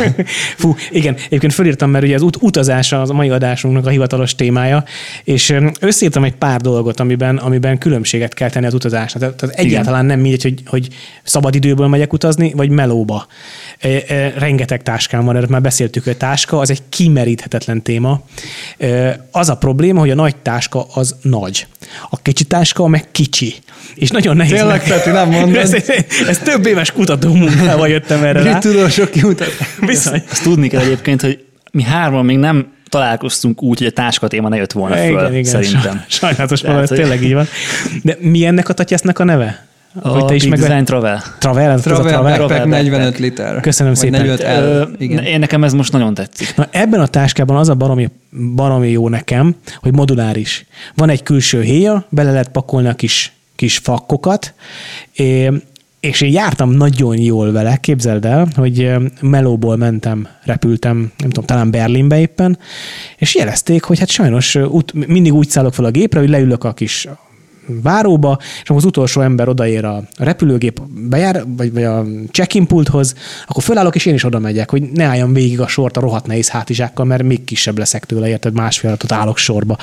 Fú, igen, egyébként fölírtam, mert ugye az ut- utazás az a mai adásunknak a hivatalos témája, és összeírtam egy pár dolgot, amiben, amiben különbséget kell tenni az utazásnak. Tehát, tehát egyáltalán nem mindegy, hogy, hogy szabadidőből megyek utazni, vagy melóba. E, e, rengeteg táskám van, erről már beszéltük, hogy a táska az egy kimeríthetetlen téma. E, az a probléma, hogy a nagy táska az nagy. A kicsi táska meg kicsi. És nagyon nehéz. Tényleg, meg- Peti, nem mondod. ez, ez, ez több éves kutató munkával jöttem erre rá. Tudósok kimutat. Bizony. Azt tudni kell egyébként, hogy mi hárman még nem találkoztunk úgy, hogy a táska téma ne jött volna föl, igen, igen, szerintem. Saj- Sajnálatos ez hogy- tényleg így van. De mi ennek a tatyásznak a neve? A te is Big meg- Design Travel. Travel, ez az a Travel Travel. Backpack Travel 45 Backpack. liter. Köszönöm szépen. 45 L. Igen. Én nekem ez most nagyon tetszik. Na, ebben a táskában az a baromi, baromi jó nekem, hogy moduláris. Van egy külső héja, bele lehet pakolni a kis, kis fakkokat, és én jártam nagyon jól vele, képzeld el, hogy melóból mentem, repültem, nem tudom, talán Berlinbe éppen, és jelezték, hogy hát sajnos út, mindig úgy szállok fel a gépre, hogy leülök a kis váróba, és amikor az utolsó ember odaér a repülőgép bejár, vagy, vagy a check-in pulthoz, akkor fölállok, és én is oda megyek, hogy ne álljam végig a sort a rohadt nehéz hátizsákkal, mert még kisebb leszek tőle, érted, másfél alatt állok sorba.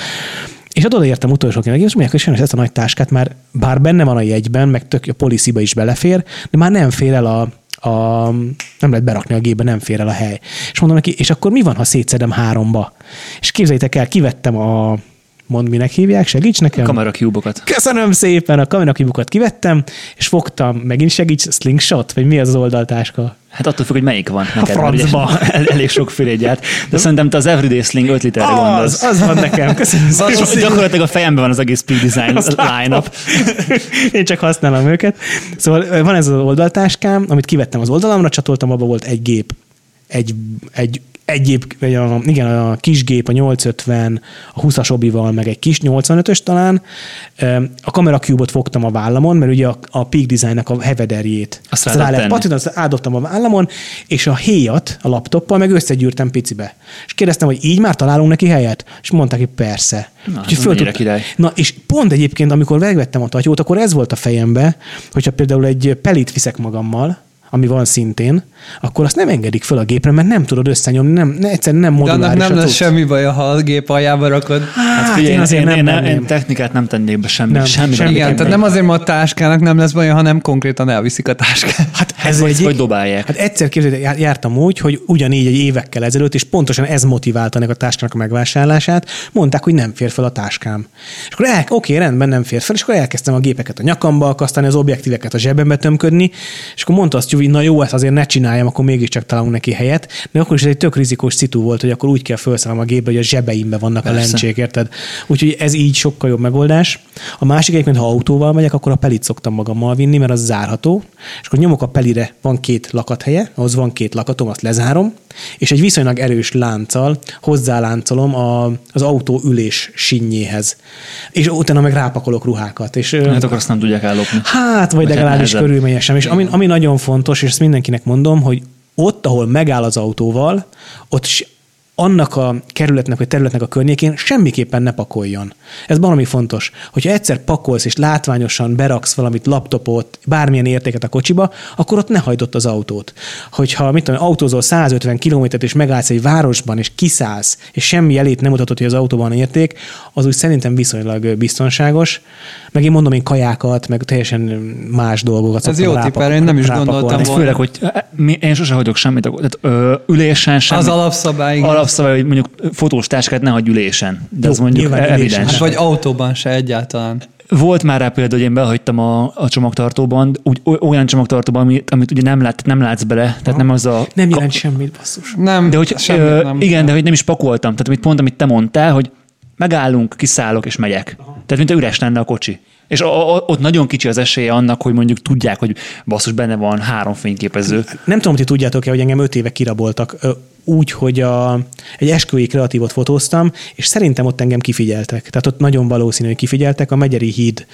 És hát odaértem utolsóként, és mondják, hogy ezt a nagy táskát már, bár benne van a jegyben, meg tök a policyba is belefér, de már nem fér el a, a, nem lehet berakni a gépbe, nem fér el a hely. És mondom neki, és akkor mi van, ha szétszedem háromba? És képzeljétek el, kivettem a, mond minek hívják, segíts nekem. Kamera cube-okat. Köszönöm szépen, a kamerakibukat kivettem, és fogtam, megint segíts, slingshot, vagy mi az az oldaltáska? Hát attól függ, hogy melyik van neked. mert francba. el, elég sokféle gyárt. De szerintem te az Everyday Sling 5 literre Az, gondolsz. az van nekem, köszönöm szépen. Gyakorlatilag a fejemben van az egész Peak Design line-up. Én csak használom őket. Szóval van ez az oldaltáskám, amit kivettem az oldalamra, csatoltam, abban volt egy gép, egy, egy egyéb, vagy a, igen, a kis gép, a 850, a 20-as obival, meg egy kis 85-ös talán. A Camera Cube-ot fogtam a vállamon, mert ugye a, a Peak Design-nak a hevederjét Azt azt rá lehet patinat, azt átdobtam a vállamon, és a héjat a laptoppal meg összegyűrtem picibe. És kérdeztem, hogy így már találunk neki helyet? És mondták, hogy persze. Na, Úgyhogy föl tudta- király. Na, és pont egyébként, amikor megvettem a tatyót, akkor ez volt a fejembe, hogyha például egy pelit viszek magammal, ami van szintén, akkor azt nem engedik föl a gépre, mert nem tudod összenyomni, nem, ne, egyszerűen nem De moduláris annak nem lesz cucc. semmi baj, ha a gép aljába rakod. Hát, Figyelj, én azért én, nem én, menném. én technikát nem tennék be semmi. Nem, semmi semmi. Igen, tehát nem azért, mert a táskának nem lesz baj, hanem konkrétan elviszik a táskát. Hát ez vagy, egyik, vagy dobálják. Hát egyszer képzeld, jár- jártam úgy, hogy ugyanígy egy évekkel ezelőtt, és pontosan ez motiválta ennek a táskának a megvásárlását, mondták, hogy nem fér fel a táskám. És akkor el, oké, rendben, nem fér fel, és akkor elkezdtem a gépeket a nyakamba akasztani, az objektíveket a zsebembe tömködni, és akkor mondta azt, hogy na jó, ezt azért ne csináljam, akkor mégiscsak találunk neki helyet, de akkor is ez egy tök rizikós szitu volt, hogy akkor úgy kell felszállnom a gépbe, hogy a zsebeimbe vannak Persze. a lencsék, érted? Úgyhogy ez így sokkal jobb megoldás. A másik egyébként, ha autóval megyek, akkor a pelit szoktam magammal vinni, mert az zárható, és akkor nyomok a pelire, van két lakathelye, ahhoz van két lakatom, azt lezárom, és egy viszonylag erős lánccal hozzáláncolom a, az autó ülés sinnyéhez. És utána meg rápakolok ruhákat. És, Hát akkor azt nem tudják ellopni. Hát, vagy Vagy hát legalábbis körülményesen. És ami, ami nagyon fontos, és ezt mindenkinek mondom, hogy ott, ahol megáll az autóval, ott annak a kerületnek vagy területnek a környékén semmiképpen ne pakoljon. Ez valami fontos. Hogyha egyszer pakolsz és látványosan beraksz valamit, laptopot, bármilyen értéket a kocsiba, akkor ott ne hagyd ott az autót. Hogyha mit tudom, autózol 150 kilométert és megállsz egy városban és kiszállsz, és semmi elét nem mutatod, hogy az autóban érték, az úgy szerintem viszonylag biztonságos. Meg én mondom, én kajákat, meg teljesen más dolgokat Ez szoktam jó tipp, rápak- erre én nem is gondoltam volna. főleg, hogy eh, én sose hagyok semmit. Tehát, ö, ülésen semmi. Az alapszabály, igen. Alapszabály, hogy mondjuk fotós táskát ne hagy ülésen. De Jó, ez mondjuk evidens. Hát vagy autóban se egyáltalán. Volt már rá példa, hogy én behagytam a, a csomagtartóban, úgy, oly- olyan csomagtartóban, amit, amit ugye nem, lát, nem látsz bele, tehát nem az a... Nem jelent semmit, basszus. Nem, De hogy, semmit ö, nem. igen, de hogy nem is pakoltam. Tehát amit pont, amit te mondtál, hogy megállunk, kiszállok és megyek. Tehát mint üres lenne a kocsi. És o- o- ott nagyon kicsi az esélye annak, hogy mondjuk tudják, hogy basszus, benne van három fényképező. Nem tudom, hogy tudjátok-e, hogy engem öt éve kiraboltak úgy, hogy a, egy esküvői kreatívot fotóztam, és szerintem ott engem kifigyeltek. Tehát ott nagyon valószínű, hogy kifigyeltek. A Megyeri híd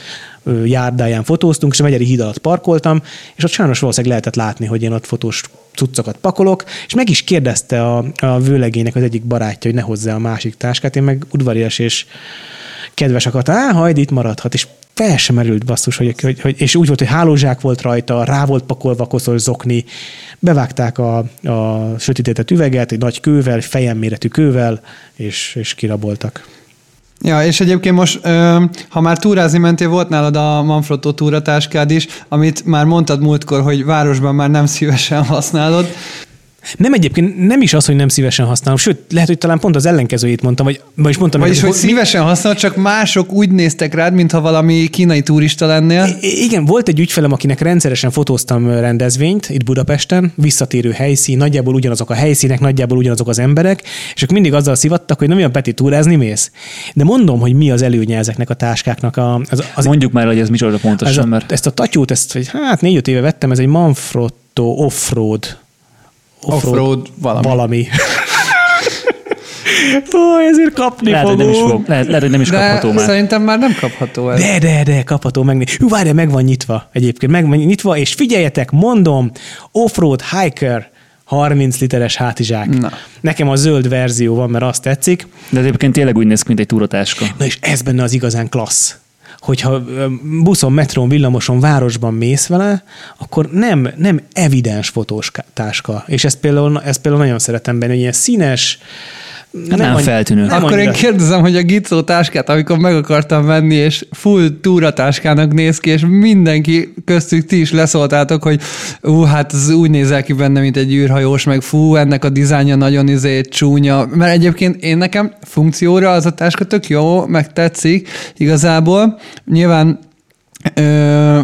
járdáján fotóztunk, és a Megyeri híd alatt parkoltam, és ott sajnos valószínűleg lehetett látni, hogy én ott fotós cuccokat pakolok, és meg is kérdezte a, a vőlegének az egyik barátja, hogy ne hozzá a másik táskát, én meg udvarias és kedves akartam, á, hajd itt maradhat, és fel sem merült basszus, hogy, hogy, hogy, és úgy volt, hogy hálózsák volt rajta, rá volt pakolva koszos zokni, bevágták a, a sötétített üveget egy nagy kővel, fejem méretű kővel, és, és kiraboltak. Ja, és egyébként most, ha már túrázni mentél, volt nálad a Manfrotto túratáskád is, amit már mondtad múltkor, hogy városban már nem szívesen használod. Nem egyébként, nem is az, hogy nem szívesen használom, sőt, lehet, hogy talán pont az ellenkezőjét mondtam, vagy, vagyis mondtam, Vagyis, hogy szívesen használod, csak mások úgy néztek rád, mintha valami kínai turista lennél. I- igen, volt egy ügyfelem, akinek rendszeresen fotóztam rendezvényt itt Budapesten, visszatérő helyszín, nagyjából ugyanazok a helyszínek, nagyjából ugyanazok az emberek, és ők mindig azzal szivattak, hogy nem olyan Peti túrázni mész. De mondom, hogy mi az előnye ezeknek a táskáknak. A, az, az, Mondjuk már, hogy ez micsoda ez pontosan, a, mert ezt a tatyót, ezt hogy hát négy-öt éve vettem, ez egy Manfrotto Offroad. Offroad valami. valami. Ó, ezért kapni lehet, hogy fogom. nem is fog, lehet, lehet, hogy nem is De kapható már. szerintem már nem kapható ez. De, de, de, kapható meg. Hú, várj, meg van nyitva egyébként, meg van nyitva, és figyeljetek, mondom, offroad hiker 30 literes hátizsák. Na. Nekem a zöld verzió van, mert azt tetszik. De egyébként tényleg úgy néz ki, mint egy túratáska. Na és ez benne az igazán klassz hogyha buszon, metrón, villamoson, városban mész vele, akkor nem, nem evidens fotós táska. És ezt például, ezt például nagyon szeretem benne, hogy ilyen színes, Nem, nem annyi- feltűnő. nem Akkor én annyira- kérdezem, hogy a Gicó táskát, amikor meg akartam venni, és full túratáskának néz ki, és mindenki köztük ti is leszóltátok, hogy ú, hát ez úgy nézel ki benne, mint egy űrhajós, meg fú, ennek a dizájnja nagyon izé csúnya. Mert egyébként én nekem funkcióra az a táska tök jó, meg tetszik igazából. Nyilván ö,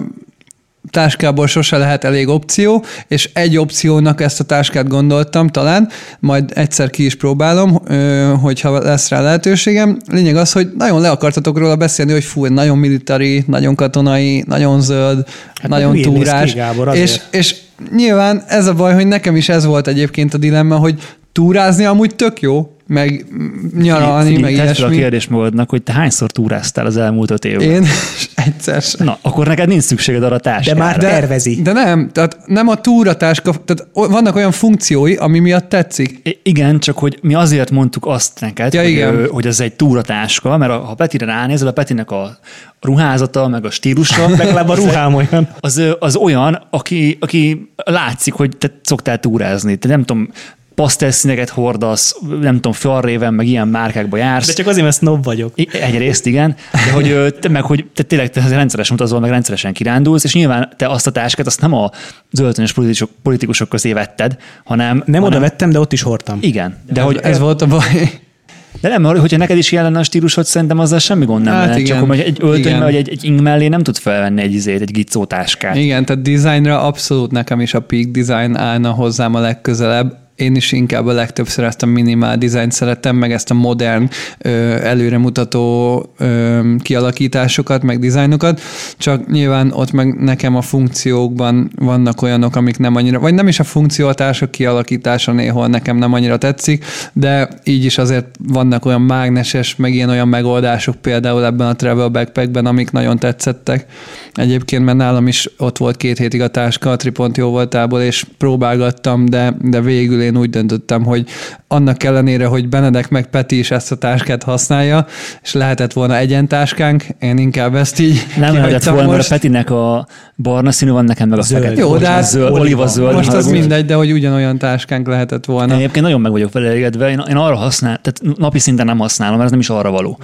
táskából sose lehet elég opció, és egy opciónak ezt a táskát gondoltam talán, majd egyszer ki is próbálom, hogyha lesz rá lehetőségem. Lényeg az, hogy nagyon le akartatok róla beszélni, hogy fú, nagyon militari, nagyon katonai, nagyon zöld, hát nagyon néz ki, túrás. Gábor, és, és nyilván ez a baj, hogy nekem is ez volt egyébként a dilemma, hogy túrázni amúgy tök jó, meg nyaralni, meg fel a ilyesmi. kérdés magadnak, hogy te hányszor túráztál az elmúlt öt évben? Én egyszer sem. Na, akkor neked nincs szükséged arra a táskára. De már tervezi. De nem, tehát nem a túratáska, tehát vannak olyan funkciói, ami miatt tetszik. I- Igen, csak hogy mi azért mondtuk azt neked, Ja, hogy, igen. hogy ez egy túratáska, mert a- ha Petire ránézel, a Petinek a ruházata, meg a stílusa, Legalább a ruhám olyan. az, az olyan, aki, aki látszik, hogy te szoktál túrázni. Te nem tudom, pasztelszíneket hordasz, nem tudom, Fjallraven, meg ilyen márkákba jársz. De csak azért, mert snob vagyok. Egyrészt igen, de hogy te meg, hogy te tényleg te rendszeresen utazol, meg rendszeresen kirándulsz, és nyilván te azt a táskát azt nem a zöldönös politikusok, politikusok közé vetted, hanem... Nem hanem, oda vettem, de ott is hordtam. Igen, de, De hogy ez volt a baj. de nem, hogyha neked is lenne a stílusod, szerintem azzal semmi gond nem Hát lenne. igen. Csak hogy egy öltöny, Igen. vagy egy, egy ing mellé nem tud felvenni egy izét, egy gicó táskát. Igen, tehát designra abszolút nekem is a peak design állna hozzám a legközelebb. Én is inkább a legtöbbször ezt a minimál dizájnt szeretem, meg ezt a modern, előremutató kialakításokat, meg dizájnokat, csak nyilván ott meg nekem a funkciókban vannak olyanok, amik nem annyira, vagy nem is a funkcióhatás, a kialakítása néhol nekem nem annyira tetszik, de így is azért vannak olyan mágneses, meg ilyen olyan megoldások például ebben a travel backpackben, amik nagyon tetszettek. Egyébként, mert nálam is ott volt két hétig a táska a Tripont jó voltából, és próbálgattam, de, de végül én úgy döntöttem, hogy annak ellenére, hogy Benedek meg Peti is ezt a táskát használja, és lehetett volna egyentáskánk, én inkább ezt így Nem lehetett volna, mert a most. Petinek a barna színű van, nekem meg a Zöld. fekete. Jó, de hát zöld, oliva zöld. Most az mindegy, de hogy ugyanolyan táskánk lehetett Én volna. egyébként nagyon meg vagyok vele elégedve, én, én arra használ, tehát napi szinten nem használom, mert ez nem is arra való.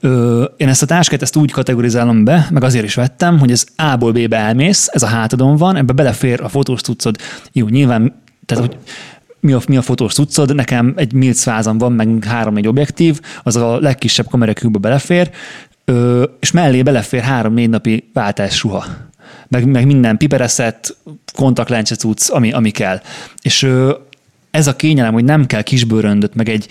Ö, én ezt a táskát ezt úgy kategorizálom be, meg azért is vettem, hogy ez A-ból B-be elmész, ez a hátadon van, ebbe belefér a fotós cuccod. Jó, nyilván, tehát hogy mi a, mi a fotós cuccod, nekem egy milc fázam van, meg három-négy objektív, az a legkisebb kamerakűbbe belefér, ö, és mellé belefér három-négy napi váltásruha. Meg, meg minden pipereszet, kontaktlencse cucc, ami, ami kell. És ö, ez a kényelem, hogy nem kell kisbőröndöt, meg egy,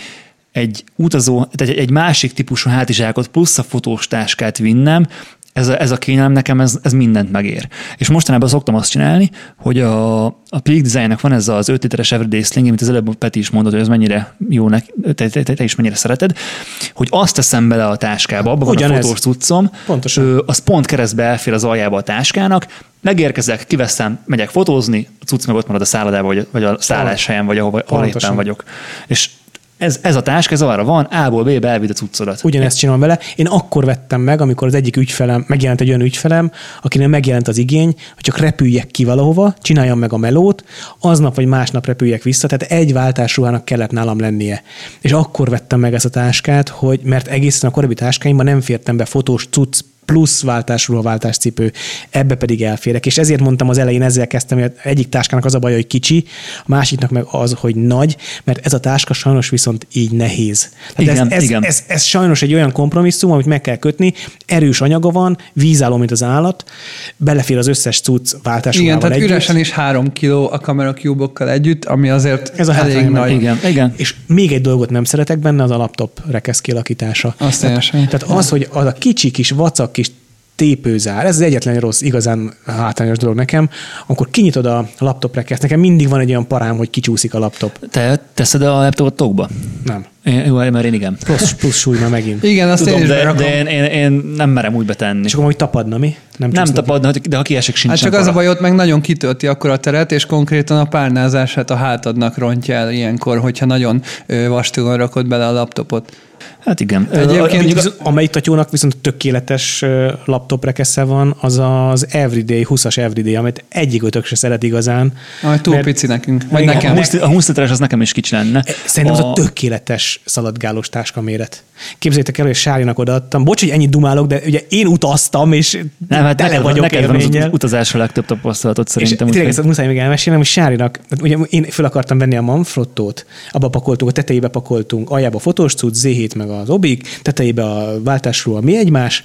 egy utazó, tehát egy másik típusú hátizsákot plusz a fotós táskát vinnem, ez a, ez a kényelem nekem, ez, ez mindent megér. És mostanában szoktam azt csinálni, hogy a, a Peak Designnek van ez az 5 literes Everyday Sling, amit az előbb Peti is mondott, hogy ez mennyire jó, neki, te, te, te, te is mennyire szereted, hogy azt teszem bele a táskába, abban van a fotós cuccom, Pontosan. Ö, az pont keresztbe elfér az aljába a táskának, megérkezek, kiveszem, megyek fotózni, a cucc meg ott marad a szállodában, vagy, vagy a szálláshelyen, vagy ahol, ahol éppen vagyok. És ez, ez a táska, ez arra van, A-ból B-be elvidd a cuccodat. Ugyanezt csinálom vele. Én akkor vettem meg, amikor az egyik ügyfelem, megjelent egy olyan ügyfelem, akinek megjelent az igény, hogy csak repüljek ki valahova, csináljam meg a melót, aznap vagy másnap repüljek vissza, tehát egy váltásruhának kellett nálam lennie. És akkor vettem meg ezt a táskát, hogy mert egészen a korábbi táskáimban nem fértem be fotós cucc plusz váltásról váltáscipő, ebbe pedig elférek. És ezért mondtam az elején, ezzel kezdtem, hogy egyik táskának az a baj, hogy kicsi, a másiknak meg az, hogy nagy, mert ez a táska sajnos viszont így nehéz. Tehát Igen, ez, ez, igen. Ez, ez, sajnos egy olyan kompromisszum, amit meg kell kötni, erős anyaga van, vízálló, mint az állat, belefér az összes cucc váltásról Igen, tehát együtt. üresen is három kiló a kamera cube együtt, ami azért Ez a elég hátrány, nagy. Igen, igen. És még egy dolgot nem szeretek benne, az a laptop rekesz kialakítása. Azt tehát, tehát az, hogy az a kicsi kis vacak kis tépőzár, ez az egyetlen rossz, igazán hátrányos dolog nekem, amikor kinyitod a laptop rekeszt, nekem mindig van egy olyan parám, hogy kicsúszik a laptop. Te teszed a laptopot tokba? Nem. Én, jó, mert én igen. Plusz, plusz súly már megint. Igen, azt én Tudom, is de, de én, én, én, nem merem úgy betenni. És akkor hogy tapadna, mi? nem ki? tapadna, de ha kiesik, sincs Hát csak az a baj, ott meg nagyon kitölti akkor a teret, és konkrétan a párnázását a hátadnak rontja el ilyenkor, hogyha nagyon vastagon rakod bele a laptopot. Hát igen. Egyébként- Viszont, amelyik tatyónak viszont tökéletes laptop rekesze van, az az Everyday, 20-as Everyday, amit egyik ötök se szeret igazán. Ami túl Mert- pici nekünk, vagy Igen, nekem. a 20, a 20 literes az nekem is kicsi lenne. Szerintem az a tökéletes szaladgálós táska méret. Képzeljétek el, hogy Sárinak odaadtam. Bocs, hogy ennyit dumálok, de ugye én utaztam, és Nem, hát tele neked, vagyok neked van az utazásra legtöbb tapasztalatot És szerintem. tényleg úgyhogy- ezt muszáj még elmesélnem, hogy Sárinak, ugye én fel akartam venni a Manfrottót, abba pakoltunk, a tetejébe pakoltunk, aljába a fotós cucc, Z7 meg az Obik, tetejébe a váltásról mi egymás,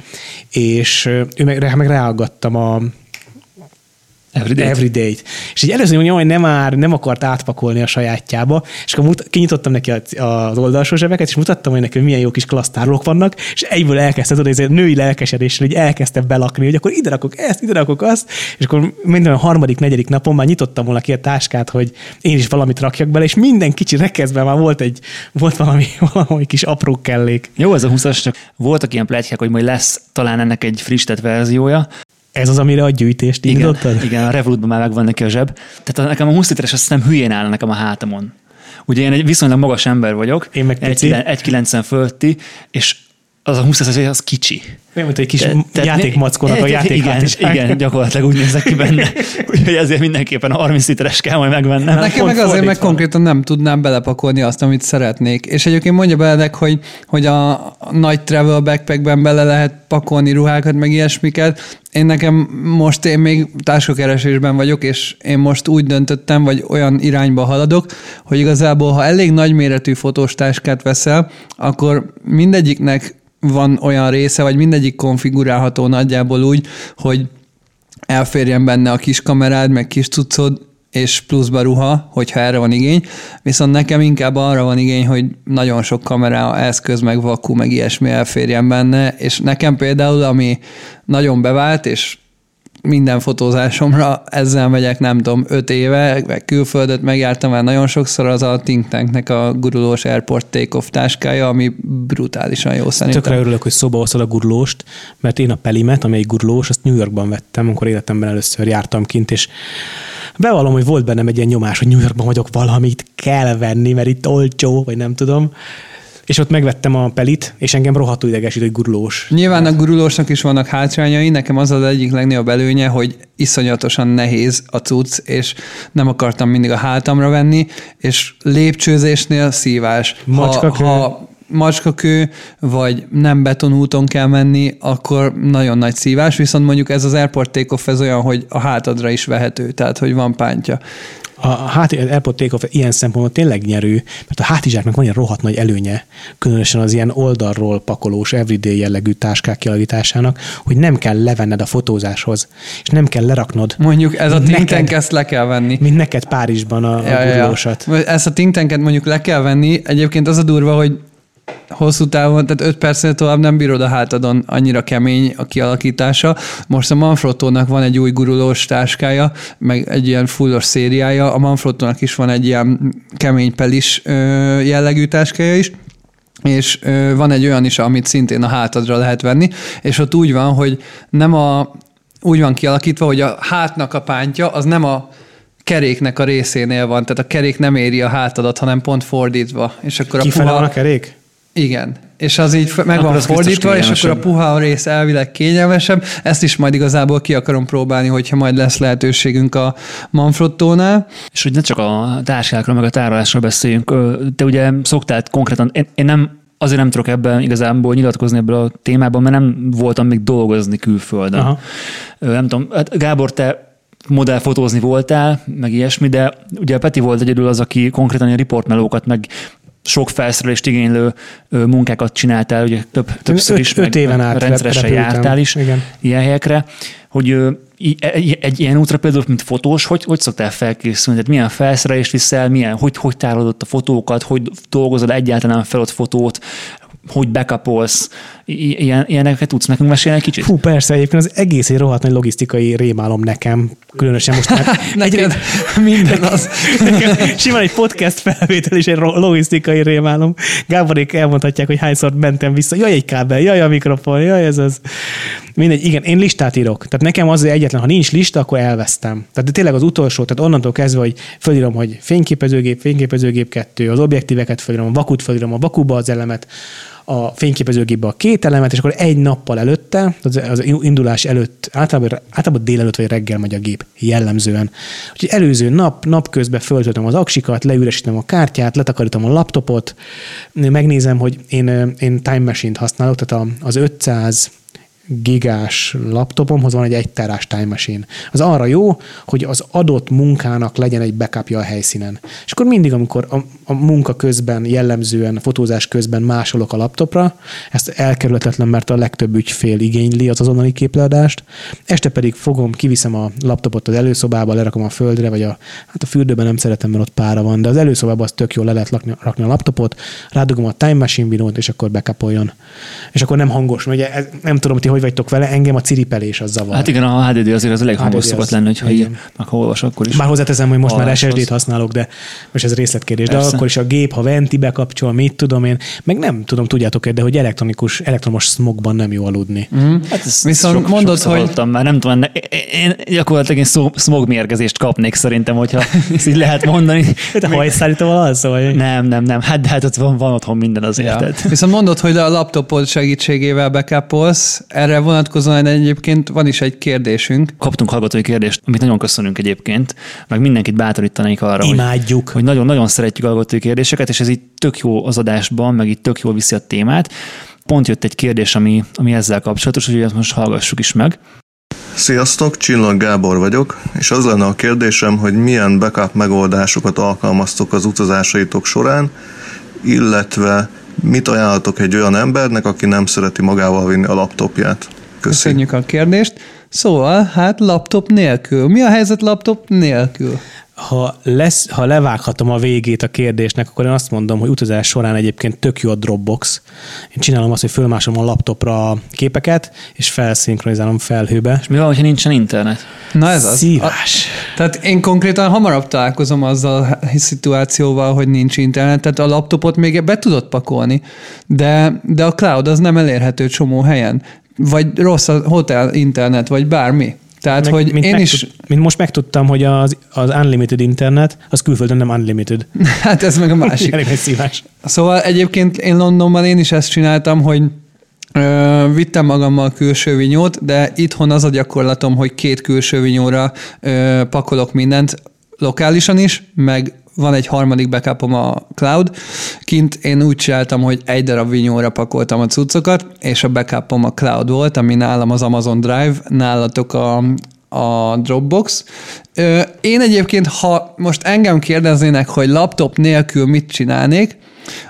és ő meg, meg ráaggattam a Everyday. Everyday-t. És így először mondja, hogy nem már nem akart átpakolni a sajátjába, és akkor mut, kinyitottam neki az oldalsó zsebeket, és mutattam, hogy neki milyen jó kis klassztárlók vannak, és egyből elkezdte, tudod, ez női lelkesedéssel, hogy elkezdte belakni, hogy akkor ide rakok ezt, ide rakok azt, és akkor minden a harmadik, negyedik napon már nyitottam volna ki a táskát, hogy én is valamit rakjak bele, és minden kicsi rekeszben már volt egy, volt valami, valami kis apró kellék. Jó, ez a 20-as, csak voltak ilyen pletykák, hogy majd lesz talán ennek egy frissített verziója. Ez az, amire a gyűjtést Igen, indítottad? igen, a Revolutban már megvan neki a zseb. Tehát nekem a 20 literes azt nem hülyén áll nekem a hátamon. Ugye én egy viszonylag magas ember vagyok, Én meg pici. 1,90 fölötti, és az a 20 literes az kicsi. Olyan, mint egy kis Te- játékmackónak a igen, játékhátizság. igen, gyakorlatilag úgy nézek ki benne. Úgyhogy ezért mindenképpen a 30 literes kell majd megvennem. Nekem pont meg azért meg konkrétan nem tudnám belepakolni azt, amit szeretnék. És egyébként mondja belenek, hogy, hogy a nagy travel backpackben bele lehet pakolni ruhákat, meg ilyesmiket. Én nekem most én még táskakeresésben vagyok, és én most úgy döntöttem, vagy olyan irányba haladok, hogy igazából, ha elég nagyméretű fotós táskát veszel, akkor mindegyiknek van olyan része, vagy mindegyik konfigurálható nagyjából úgy, hogy elférjen benne a kis kamerád, meg kis cuccod, és pluszba ruha, hogyha erre van igény. Viszont nekem inkább arra van igény, hogy nagyon sok kamera, eszköz, meg vakú, meg ilyesmi elférjen benne, és nekem például, ami nagyon bevált, és minden fotózásomra ezzel megyek, nem tudom, öt éve, meg külföldet megjártam már nagyon sokszor, az a Think Tanknek a gurulós Airport Takeoff táskája, ami brutálisan jó szerintem. Tökre örülök, hogy szóba hoztad a gurulóst, mert én a Pelimet, amely gurulós, azt New Yorkban vettem, amikor életemben először jártam kint, és bevallom, hogy volt bennem egy ilyen nyomás, hogy New Yorkban vagyok valamit, kell venni, mert itt olcsó, vagy nem tudom. És ott megvettem a pelit, és engem rohadtul idegesít, hogy gurulós. Nyilván a gurulósnak is vannak hátrányai, nekem az az egyik legnagyobb előnye, hogy iszonyatosan nehéz a cucc, és nem akartam mindig a hátamra venni, és lépcsőzésnél szívás. Macskakő. Ha, ha macskakő, vagy nem betonúton kell menni, akkor nagyon nagy szívás, viszont mondjuk ez az Airport Takeoff ez olyan, hogy a hátadra is vehető, tehát hogy van pántja. A hát Airpod Takeoff ilyen szempontból tényleg nyerő, mert a hátizsáknak van egy rohadt nagy előnye, különösen az ilyen oldalról pakolós, everyday jellegű táskák kialakításának, hogy nem kell levenned a fotózáshoz, és nem kell leraknod, Mondjuk ez a tank, ezt le kell venni. mint neked Párizsban a, a gurulósat. Ezt a think tanket mondjuk le kell venni. Egyébként az a durva, hogy hosszú távon, tehát 5 percnél tovább nem bírod a hátadon, annyira kemény a kialakítása. Most a Manfrottónak van egy új gurulós táskája, meg egy ilyen fullos szériája, a Manfrottónak is van egy ilyen kemény pelis jellegű táskája is, és van egy olyan is, amit szintén a hátadra lehet venni, és ott úgy van, hogy nem a, úgy van kialakítva, hogy a hátnak a pántja az nem a keréknek a részénél van, tehát a kerék nem éri a hátadat, hanem pont fordítva. És akkor a Kifele puha... van a kerék? Igen. És az így meg van fordítva, és akkor a puha rész elvileg kényelmesebb. Ezt is majd igazából ki akarom próbálni, hogyha majd lesz lehetőségünk a Manfrottónál. És hogy ne csak a táskákról, meg a tárolásról beszéljünk. Te ugye szoktál konkrétan, én, én nem azért nem tudok ebben igazából nyilatkozni ebből a témában, mert nem voltam még dolgozni külföldön. Aha. Nem tudom, hát Gábor, te modellfotózni voltál, meg ilyesmi, de ugye Peti volt egyedül az, aki konkrétan a riportmelókat, meg sok felszerelést igénylő munkákat csináltál, ugye több, többször is, öt, öt éven át rendszeresen jártál is igen. ilyen helyekre, hogy e, egy ilyen útra például, mint fotós, hogy, hogy szoktál felkészülni? Tehát milyen felszerelést viszel, milyen, hogy, hogy tárolod a fotókat, hogy dolgozod egyáltalán fel ott fotót, hogy bekapolsz, ilyen, ilyeneket tudsz nekünk mesélni egy kicsit? Hú, persze, egyébként az egész egy rohadt nagy logisztikai rémálom nekem, különösen most már Neked minden az. simán egy podcast felvétel is egy logisztikai rémálom. Gáborék elmondhatják, hogy hányszor mentem vissza, jaj, egy kábel, jaj, a mikrofon, jaj, ez az. Mindegy, igen, én listát írok. Tehát nekem az egyetlen, ha nincs lista, akkor elvesztem. Tehát de tényleg az utolsó, tehát onnantól kezdve, hogy fölírom, hogy fényképezőgép, fényképezőgép kettő, az objektíveket fölírom, a vakut fölírom, a vakuba az elemet, a fényképezőgépbe a két elemet, és akkor egy nappal előtte, az, az indulás előtt, általában, általában délelőtt vagy reggel megy a gép jellemzően. Úgyhogy előző nap, napközben föltöltöm az aksikat, leüresítem a kártyát, letakarítom a laptopot, megnézem, hogy én, én Time Machine-t használok, tehát az 500 gigás laptopomhoz van egy 1 terás time machine. Az arra jó, hogy az adott munkának legyen egy backupja a helyszínen. És akkor mindig, amikor a, a munka közben, jellemzően, fotózás közben másolok a laptopra, ezt elkerülhetetlen, mert a legtöbb ügyfél igényli az azonnali képleadást, este pedig fogom, kiviszem a laptopot az előszobába, lerakom a földre, vagy a, hát a fürdőben nem szeretem, mert ott pára van, de az előszobában az tök jól le lehet rakni, rakni a laptopot, rádugom a Time Machine binót, és akkor backupoljon. És akkor nem hangos, mert ugye ez, nem tudom, ti hogy vagytok vele, engem a ciripelés az zavar. Hát igen, a HDD azért az elég hangos szokott lenni, hogyha így, ha olvas, akkor is. Már hozzáteszem, hogy most már SSD-t használok, de most ez részletkérdés. Persze. De akkor is a gép, ha venti bekapcsol, mit tudom én, meg nem tudom, tudjátok de hogy elektronikus, elektromos smogban nem jó aludni. Mm. Hát ez Viszont sok, mondod, hogy... Hallottam, már nem tudom, én gyakorlatilag én smog mérgezést kapnék szerintem, hogyha ezt így lehet mondani. Te hajszállítóval alszol? Vagy? Nem, nem, nem. Hát de hát ott van, van otthon minden azért. Ja. Viszont mondod, hogy a laptopod segítségével bekapolsz, erre vonatkozóan egyébként van is egy kérdésünk. Kaptunk hallgatói kérdést, amit nagyon köszönünk egyébként, meg mindenkit bátorítanék arra, Imádjuk. hogy, nagyon-nagyon szeretjük hallgatói kérdéseket, és ez itt tök jó az adásban, meg itt tök jól viszi a témát. Pont jött egy kérdés, ami, ami ezzel kapcsolatos, hogy ezt most hallgassuk is meg. Sziasztok, Csillag Gábor vagyok, és az lenne a kérdésem, hogy milyen backup megoldásokat alkalmaztok az utazásaitok során, illetve mit ajánlatok egy olyan embernek, aki nem szereti magával vinni a laptopját? Köszi. Köszönjük a kérdést. Szóval, hát laptop nélkül. Mi a helyzet laptop nélkül? Ha, lesz, ha levághatom a végét a kérdésnek, akkor én azt mondom, hogy utazás során egyébként tök jó a Dropbox. Én csinálom azt, hogy fölmásom a laptopra a képeket, és felszinkronizálom felhőbe. És mi van, ha nincsen internet? Na ez az. Szívás. A, tehát én konkrétan hamarabb találkozom azzal a szituációval, hogy nincs internet, tehát a laptopot még be tudod pakolni, de, de a cloud az nem elérhető csomó helyen. Vagy rossz a hotel internet, vagy bármi. Tehát, meg, hogy mint én is... Mint most megtudtam, hogy az, az unlimited internet, az külföldön nem unlimited. hát ez meg a másik. Elég szívás. Szóval egyébként én Londonban én is ezt csináltam, hogy Ö, vittem magammal külső vinyót, de itthon az a gyakorlatom, hogy két külső vinyóra ö, pakolok mindent, lokálisan is, meg van egy harmadik backupom a cloud. Kint én úgy csináltam, hogy egy darab vinyóra pakoltam a cuccokat, és a backupom a cloud volt, ami nálam az Amazon Drive, nálatok a, a Dropbox. Én egyébként, ha most engem kérdeznének, hogy laptop nélkül mit csinálnék,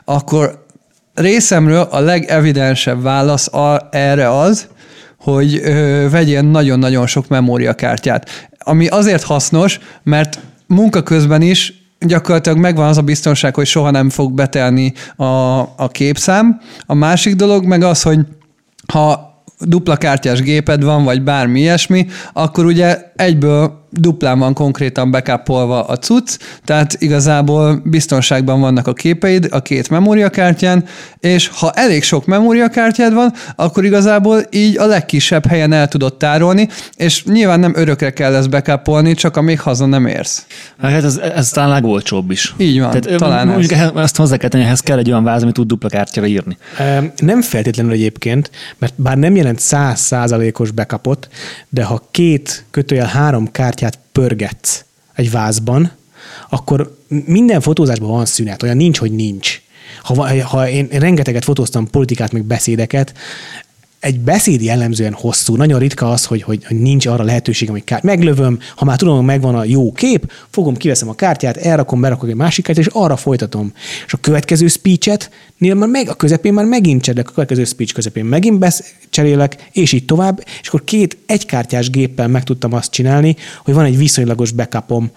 akkor részemről a legevidensebb válasz erre az, hogy ö, vegyél nagyon-nagyon sok memóriakártyát. Ami azért hasznos, mert munka közben is gyakorlatilag megvan az a biztonság, hogy soha nem fog betelni a, a képszám. A másik dolog meg az, hogy ha dupla kártyás géped van, vagy bármi ilyesmi, akkor ugye egyből duplán van konkrétan bekápolva a cucc, tehát igazából biztonságban vannak a képeid a két memóriakártyán, és ha elég sok memóriakártyád van, akkor igazából így a legkisebb helyen el tudod tárolni, és nyilván nem örökre kell ezt bekápolni, csak amíg haza nem érsz. Hát ez, ez talán legolcsóbb is. Így van, Tehát, talán mondjuk ez. ezt hozzá kell tenni, ehhez kell egy olyan váz, amit tud dupla kártyára írni. Nem feltétlenül egyébként, mert bár nem jelent száz százalékos bekapot, de ha két kötőjel három kártyát pörgetsz egy vázban, akkor minden fotózásban van szünet, olyan nincs, hogy nincs. ha, ha én, én rengeteget fotóztam politikát, meg beszédeket, egy beszéd jellemzően hosszú. Nagyon ritka az, hogy, hogy, hogy nincs arra lehetőségem, hogy kár... meglövöm, ha már tudom, hogy megvan a jó kép, fogom, kiveszem a kártyát, elrakom, berakok egy másik kártyát, és arra folytatom. És a következő speechet, már meg, a közepén már megint cserélek, a következő speech közepén megint besz, cserélek, és így tovább, és akkor két egykártyás géppel meg tudtam azt csinálni, hogy van egy viszonylagos backupom.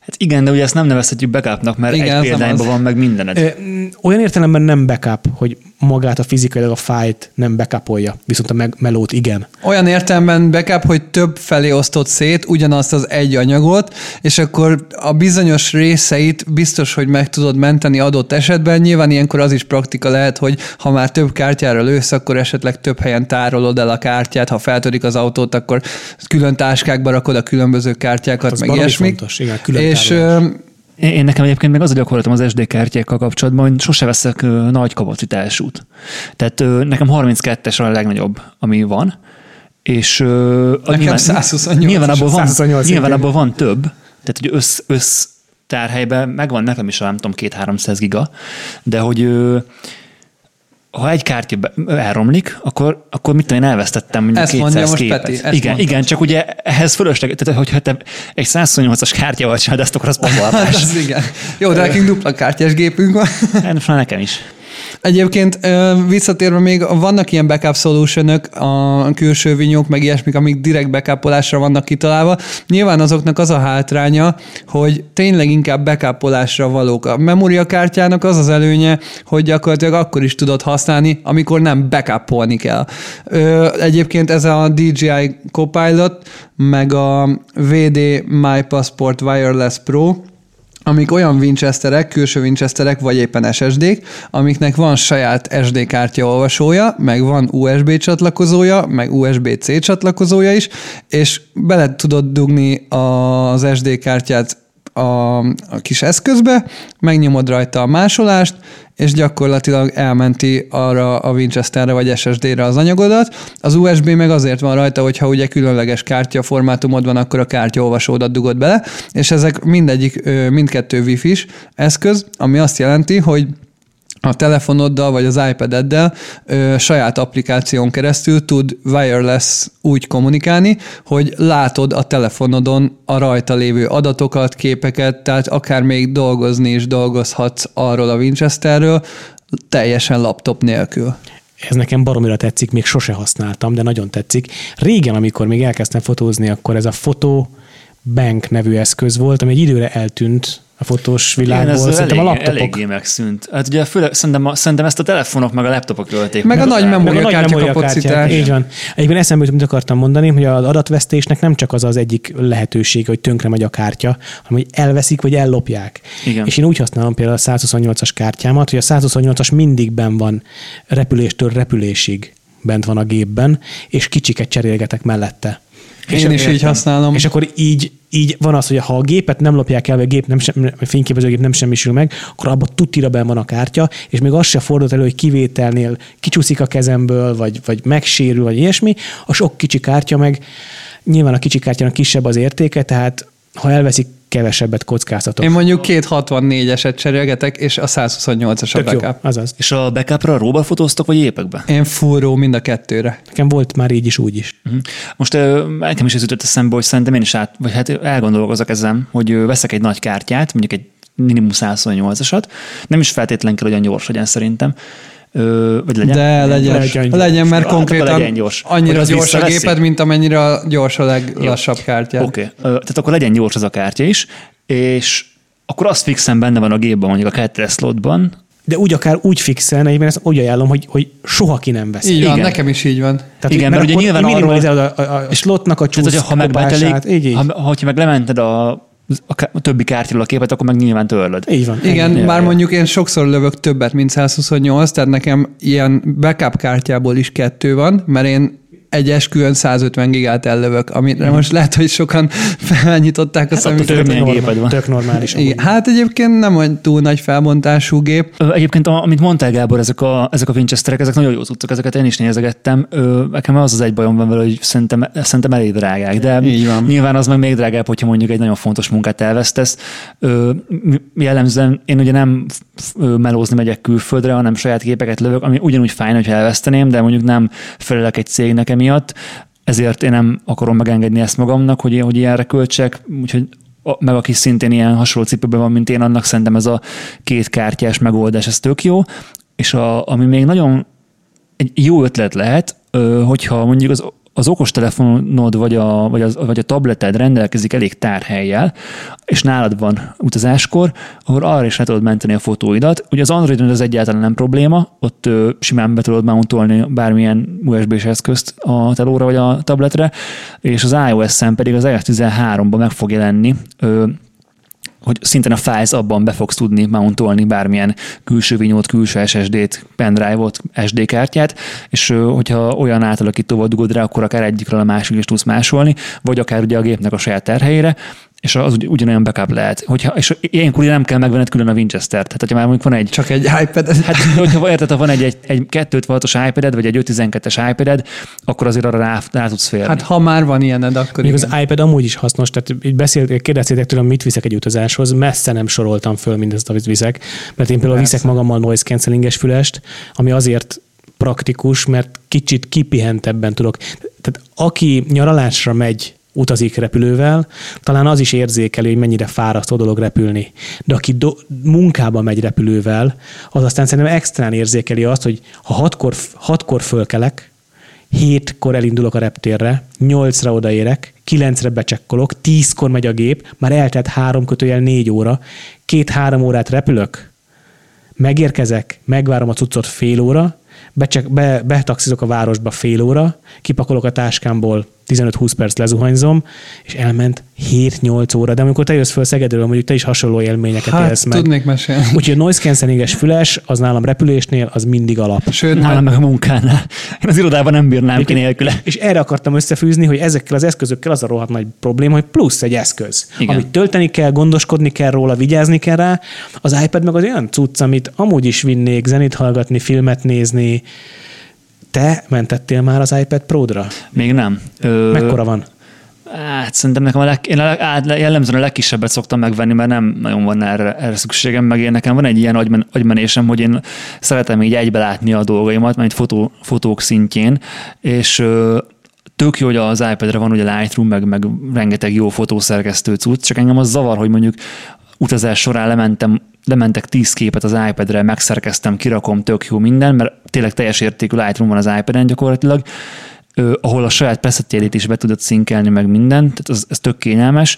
Hát igen, de ugye ezt nem nevezhetjük backupnak, mert Igen, egy példányban az. van meg mindened. Ö, Olyan értelemben nem backup, hogy magát a fizikailag a fájlt nem backupolja, viszont a melót igen. Olyan értelemben backup, hogy több felé osztott szét ugyanazt az egy anyagot, és akkor a bizonyos részeit biztos, hogy meg tudod menteni adott esetben. Nyilván ilyenkor az is praktika lehet, hogy ha már több kártyára lősz, akkor esetleg több helyen tárolod el a kártyát, ha feltörik az autót, akkor külön táskákba rakod a különböző kártyákat, Az meg ilyesmi. fontos, igen, külön és tárolás. Én nekem egyébként meg az a gyakorlatom az SD kártyákkal kapcsolatban, hogy sose veszek nagy kapacitásút. Tehát nekem 32-es a legnagyobb, ami van, és ö, Nekem 128-as. nyilván abból, van, 128 nyilván abból van több, tehát hogy össz, össz tárhelyben megvan nekem is, nem tudom, 2-300 giga, de hogy ha egy kártya elromlik, akkor, akkor mit tudom, én elvesztettem mondjuk Ezt 200 mondja most képet. Peti, ezt igen, mondta. igen, csak ugye ehhez fölösleg, tehát hogyha te egy 128-as kártyával csinálod ezt, akkor az hát az igen. Jó, de nekünk dupla kártyás gépünk van. Hát nekem is. Egyébként visszatérve még vannak ilyen backup solution a külső vinyók, meg ilyesmik, amik direkt backupolásra vannak kitalálva. Nyilván azoknak az a hátránya, hogy tényleg inkább backupolásra valók. A memóriakártyának az az előnye, hogy gyakorlatilag akkor is tudod használni, amikor nem backupolni kell. Egyébként ez a DJI Copilot, meg a VD My Passport Wireless Pro, amik olyan Winchesterek, külső Winchesterek, vagy éppen SSD-k, amiknek van saját SD kártya olvasója, meg van USB csatlakozója, meg USB-C csatlakozója is, és bele tudod dugni az SD kártyát a, a kis eszközbe, megnyomod rajta a másolást, és gyakorlatilag elmenti arra a Winchesterre vagy SSD-re az anyagodat. Az USB meg azért van rajta, hogyha ugye különleges kártya formátumod van, akkor a kártyaolvasódat dugod bele, és ezek mindegyik, mindkettő Wi-Fi-s eszköz, ami azt jelenti, hogy a telefonoddal vagy az iPad-eddel ö, saját applikáción keresztül tud wireless úgy kommunikálni, hogy látod a telefonodon a rajta lévő adatokat, képeket, tehát akár még dolgozni is dolgozhatsz arról a Winchesterről, teljesen laptop nélkül. Ez nekem baromira tetszik, még sose használtam, de nagyon tetszik. Régen, amikor még elkezdtem fotózni, akkor ez a Photo Bank nevű eszköz volt, ami egy időre eltűnt a fotós világból. Igen, ez Szerintem elég, a laptopok. eléggé megszűnt. Hát ugye főleg, szerintem, a, szerintem ezt a telefonok meg a laptopok ölték. Meg a nagy Meg a memóriakártya nagy memóriakártyák, kapacitás. Így van. Egyébként eszembe jutott, mit akartam mondani, hogy az adatvesztésnek nem csak az az egyik lehetőség, hogy tönkre megy a kártya, hanem hogy elveszik, vagy ellopják. Igen. És én úgy használom például a 128-as kártyámat, hogy a 128-as mindig ben van repüléstől repülésig bent van a gépben, és kicsiket cserélgetek mellette. Én is így használom. És akkor így, így van az, hogy ha a gépet nem lopják el, vagy a, gép nem sem, a fényképezőgép nem semmisül meg, akkor abban tutira ben van a kártya, és még az se fordult elő, hogy kivételnél kicsúszik a kezemből, vagy, vagy megsérül, vagy ilyesmi. A sok kicsi kártya meg, nyilván a kicsi kártyának kisebb az értéke, tehát ha elveszik, kevesebbet kockáztatok. Én mondjuk két 64-eset cserélgetek, és a 128-as a Tök jó, backup. azaz. És a backupra róba fotóztok, vagy épekbe? Én furró mind a kettőre. Nekem volt már így is, úgy is. Mhm. Most nekem is ez jutott eszembe, hogy szerintem én is át, vagy hát elgondolkozok ezen, hogy veszek egy nagy kártyát, mondjuk egy minimum 128-asat, nem is feltétlen kell, hogy olyan gyors legyen szerintem, vagy legyen. De legyen, legyen legyen, legyen mert Hát konkrétan legyen gyors. Hogy annyira az gyors a géped, mint amennyire gyors a leglassabb kártya. Oké, okay. tehát akkor legyen gyors az a kártya is, és akkor az fixen benne van a gépben, mondjuk a kettes slotban, De úgy akár úgy fixen, egyben ezt úgy ajánlom, hogy, hogy soha ki nem veszi. Így van, Igen. nekem is így van. Tehát, Igen, mert ugye akkor nyilván arról- a, a, a slotnak a Tehát, csúsz hogyha ha így, így. ha, hogyha meg lemented a, a, többi kártyáról a képet, akkor meg nyilván törlöd. így van. Igen, ennyi. bár ja. mondjuk én sokszor lövök többet, mint 128, tehát nekem ilyen backup kártyából is kettő van, mert én egy esküvőn 150 gigát ellövök, amire most lehet, hogy sokan felnyitották a Hát szemüket. milyen normál-. Tök normális. Igen, hát egyébként nem egy túl nagy felbontású gép. Ö, Egyébként, a- amit mondtál, Gábor, ezek a, ezek a Winchesterek, ezek nagyon jó cuccok, ezeket én is nézegettem. Ö, Nekem az az egy bajom van vele, hogy szerintem, szerintem elég drágák, de Így van. nyilván az meg még drágább, hogyha mondjuk egy nagyon fontos munkát elvesztesz. Ö, Jellemzően én ugye nem melózni megyek külföldre, hanem saját képeket lövök, ami ugyanúgy fájna, hogyha elveszteném, de mondjuk nem felelek egy cégnek emiatt, ezért én nem akarom megengedni ezt magamnak, hogy, hogy ilyenre költsek, úgyhogy meg aki szintén ilyen hasonló cipőben van, mint én, annak szerintem ez a két kártyás megoldás, ez tök jó. És a, ami még nagyon egy jó ötlet lehet, hogyha mondjuk az, az okostelefonod vagy a, vagy, az, vagy a tableted rendelkezik elég tárhelyjel, és nálad van utazáskor, akkor arra is le tudod menteni a fotóidat. Ugye az Androidon ez egyáltalán nem probléma, ott ö, simán be tudod mountolni bármilyen USB-s eszközt a telóra vagy a tabletre, és az iOS-en pedig az iOS 13-ban meg fog jelenni ö, hogy szintén a files abban be fogsz tudni mountolni bármilyen külső vinyót, külső SSD-t, pendrive-ot, SD kártyát, és hogyha olyan átalakítóval dugod rá, akkor akár egyikről a másikra is tudsz másolni, vagy akár ugye a gépnek a saját terhelyére, és az ugy- ugyanolyan backup lehet. Hogyha, és ilyenkor nem kell megvenned külön a Winchester-t. Tehát, hogyha már mondjuk van egy Csak egy iPad. Hát, hogyha érted, ha van egy, egy, egy 256-os iPad-ed, vagy egy 512-es iPad-ed, akkor azért arra rá, rá tudsz férni. Hát ha már van ilyened, akkor Még igen. az iPad amúgy is hasznos, tehát így beszélt, kérdeztétek tőlem, mit viszek egy utazáshoz, messze nem soroltam föl mindezt, amit viszek, mert én például Persze. viszek magammal noise cancellinges fülest, ami azért praktikus, mert kicsit kipihentebben tudok. Tehát aki nyaralásra megy, utazik repülővel, talán az is érzékeli, hogy mennyire fárasztó dolog repülni. De aki do- munkába megy repülővel, az aztán szerintem extrán érzékeli azt, hogy ha hatkor, hatkor fölkelek, hétkor elindulok a reptérre, nyolcra odaérek, kilencre becsekkolok, tízkor megy a gép, már eltelt három kötőjel négy óra, két-három órát repülök, megérkezek, megvárom a cuccot fél óra, becsek, be, betaxizok a városba fél óra, kipakolok a táskámból 15-20 perc lezuhanyzom, és elment 7-8 óra, de amikor te jössz föl Szegedről, mondjuk te is hasonló élményeket Hát élsz meg. tudnék mesélni. Úgyhogy a noise cancellinges füles, az nálam repülésnél, az mindig alap. Sőt, Nálam meg a munkánál. Én az irodában nem bírnám ki nélküle. És erre akartam összefűzni, hogy ezekkel az eszközökkel az a rohadt nagy probléma, hogy plusz egy eszköz, Igen. Igen. amit tölteni kell, gondoskodni kell róla, vigyázni kell rá. Az iPad meg az olyan cucc, amit amúgy is vinnék, zenét hallgatni, filmet nézni. Te mentettél már az iPad Pro-dra? Még nem. Ö, Mekkora van? Hát szerintem nekem a leg, én a leg, át, jellemzően a legkisebbet szoktam megvenni, mert nem nagyon van erre, erre szükségem, meg én nekem van egy ilyen agymen, agymenésem, hogy én szeretem így egybe látni a dolgaimat, mert fotó, fotók szintjén, és ö, tök jó, hogy az iPad-re van ugye Lightroom, meg, meg rengeteg jó fotószerkesztő cucc, csak engem az zavar, hogy mondjuk utazás során lementem, lementek tíz képet az iPad-re, megszerkeztem, kirakom, tök jó minden, mert tényleg teljes értékű Lightroom van az iPad-en gyakorlatilag, ahol a saját presetjét is be tudod szinkelni, meg minden, tehát az, ez tök kényelmes,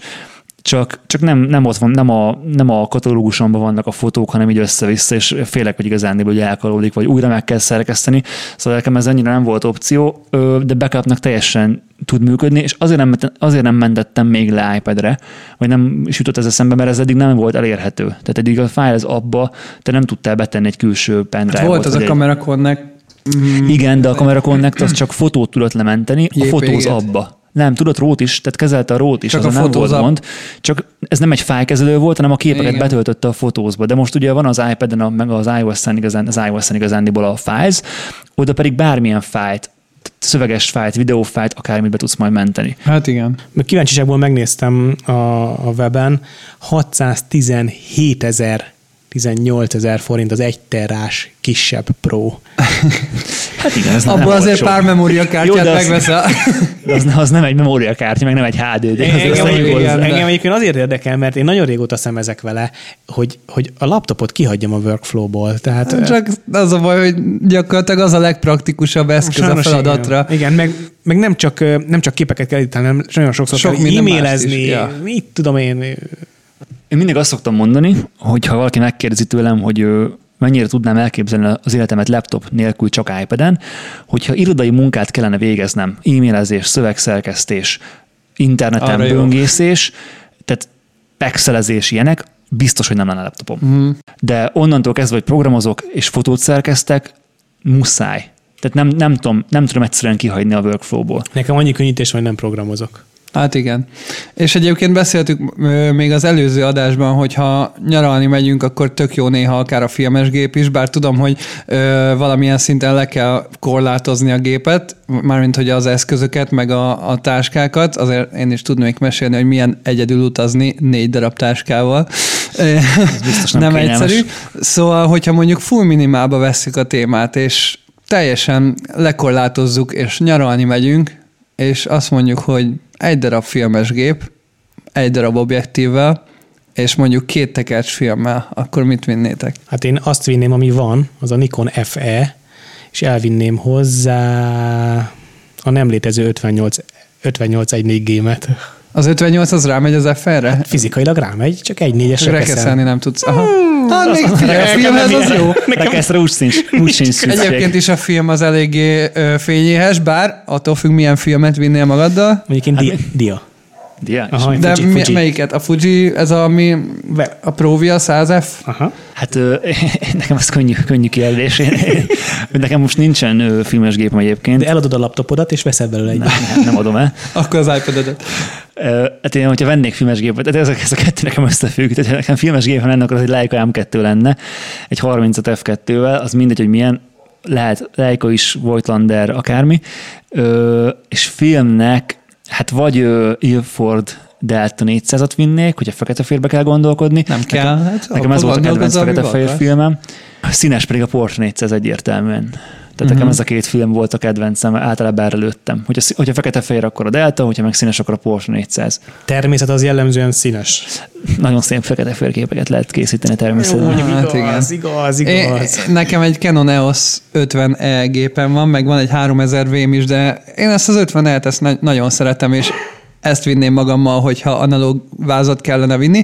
csak, csak nem, nem ott van, nem a, nem a katalógusomban vannak a fotók, hanem így össze-vissza, és félek, hogy igazán hogy elkalódik, vagy újra meg kell szerkeszteni. Szóval nekem ez ennyire nem volt opció, de backupnak teljesen tud működni, és azért nem, azért nem mentettem még le iPad-re, vagy nem is jutott ez eszembe, mert ez eddig nem volt elérhető. Tehát eddig a file az abba, te nem tudtál betenni egy külső pendrive hát volt az a Camera Connect, mm, igen, de a Camera Connect az csak fotót tudott lementeni, a JPG-t. fotóz abba. Nem, tudott rót is, tehát kezelte a rót is, Csak azon a nem volt gond. Csak ez nem egy fájkezelő volt, hanem a képeket Igen. betöltötte a fotózba. De most ugye van az iPad-en, a- meg az iOS-en igazán, az iOS-en igazándiból a files, oda pedig bármilyen fájt, szöveges fájt, videófájt, akármit be tudsz majd menteni. hát igen. Kíváncsiságból megnéztem a, a weben, 617 ezer 18 ezer forint az egy terás kisebb Pro. Hát igen, ez volt azért sok. pár memóriakártyát megveszel. Az, az, nem egy memóriakártya, meg nem egy HDD. Az Engem, engem, egyébként azért érdekel, mert én nagyon régóta szemezek vele, hogy, hogy a laptopot kihagyjam a workflow-ból. Tehát Csak az a baj, hogy gyakorlatilag az a legpraktikusabb eszköz a feladatra. Igen, igen meg, meg nem, csak, nem csak képeket kell editálni, hanem nagyon sokszor Sok kell e-mailezni, is, ja. mit tudom én. Én mindig azt szoktam mondani, hogy ha valaki megkérdezi tőlem, hogy mennyire tudnám elképzelni az életemet laptop nélkül csak iPad-en, hogyha irodai munkát kellene végeznem, e-mailezés, szövegszerkesztés, interneten Arra jó. böngészés, tehát pexelezés ilyenek, biztos, hogy nem lenne laptopom. Mhm. De onnantól kezdve, hogy programozok és fotót szerkeztek, muszáj. Tehát nem, nem, tudom, nem tudom egyszerűen kihagyni a workflow-ból. Nekem annyi könnyítés hogy nem programozok. Hát igen. És egyébként beszéltük még az előző adásban, hogy ha nyaralni megyünk, akkor tök jó néha akár a filmes gép is, bár tudom, hogy ö, valamilyen szinten le kell korlátozni a gépet, mármint hogy az eszközöket, meg a, a táskákat, azért én is tudnék mesélni, hogy milyen egyedül utazni négy darab táskával. Ez biztos nem, nem kényelmes. egyszerű. Szóval, hogyha mondjuk full minimálba vesszük a témát, és teljesen lekorlátozzuk, és nyaralni megyünk, és azt mondjuk, hogy egy darab filmes gép, egy darab objektívvel, és mondjuk két tekercs filmmel, akkor mit vinnétek? Hát én azt vinném, ami van, az a Nikon FE, és elvinném hozzá a nem létező 58 5814 gémet. Az 58 az rámegy az FR-re? Fizikailag rámegy, csak egy négyesre Rekeszelni keszel. nem tudsz. Aha. Hát még figyelj, a filmhez az jó. Rekeszre úgy sincs, úgy sincs szükség. Egyébként is a film az eléggé fényéhes, bár attól függ, milyen filmet vinnél magaddal. Mondjuk én di- dia. Dia, Aha, De Fuji, mi, Fuji. melyiket? A Fuji, ez a, ami Ve- a Provia 100F? Aha. Hát ö, nekem az könnyű, könnyű kérdés. Nekem most nincsen ö, filmes gépem egyébként. De eladod a laptopodat, és veszel belőle egy. nem, nem adom el. Akkor az iPad-edet. Hát én, hogyha vennék filmes gépet, tehát ez, ez a kettő nekem összefügg, tehát ha nekem filmes gépem lenne, akkor az egy Leica M2 lenne, egy 35 F2-vel, az mindegy, hogy milyen, lehet Leica is, Voigtlander, akármi, Ö, és filmnek, hát vagy ö, Ilford Delta 400-at vinnék, hogyha fekete-férbe kell gondolkodni. Nem kell. Hát, Nekem ez volt a kedvenc fekete-fehér van. filmem. A színes pedig a Porsche 400 egyértelműen. Tehát nekem ez a két film volt a kedvencem, általában erre lőttem. Hogyha, hogyha fekete-fehér, akkor a Delta, hogyha meg színes, akkor a Porsche 400. Természet az jellemzően színes. Nagyon szép fekete-fehér képeket lehet készíteni természetesen. mondjuk Hát igaz, igaz, Én, igaz. nekem egy Canon EOS 50E gépem van, meg van egy 3000 vém is, de én ezt az 50E-t ezt na- nagyon szeretem, és ezt vinném magammal, hogyha analóg vázat kellene vinni.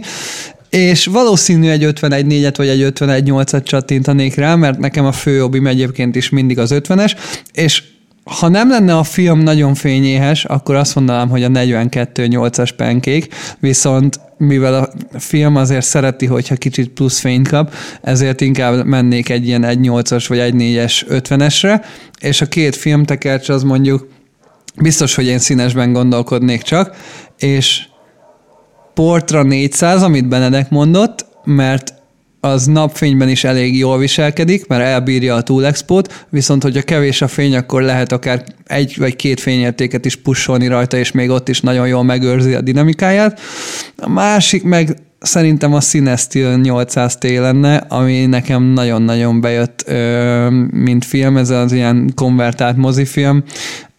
És valószínű egy 51 4-et vagy egy 51 8-at csattintanék rá, mert nekem a fő hobbim egyébként is mindig az 50-es, és ha nem lenne a film nagyon fényéhes, akkor azt mondanám, hogy a 42-8-as pancake, viszont mivel a film azért szereti, hogyha kicsit plusz fényt kap, ezért inkább mennék egy ilyen 1.8-as vagy 1.4-es 50-esre, és a két filmtekercs az mondjuk biztos, hogy én színesben gondolkodnék csak, és Portra 400, amit Benedek mondott, mert az napfényben is elég jól viselkedik, mert elbírja a túlexpót, viszont hogyha kevés a fény, akkor lehet akár egy vagy két fényértéket is pusolni rajta, és még ott is nagyon jól megőrzi a dinamikáját. A másik meg szerintem a Cinestill 800T lenne, ami nekem nagyon-nagyon bejött, mint film, ez az ilyen konvertált mozifilm,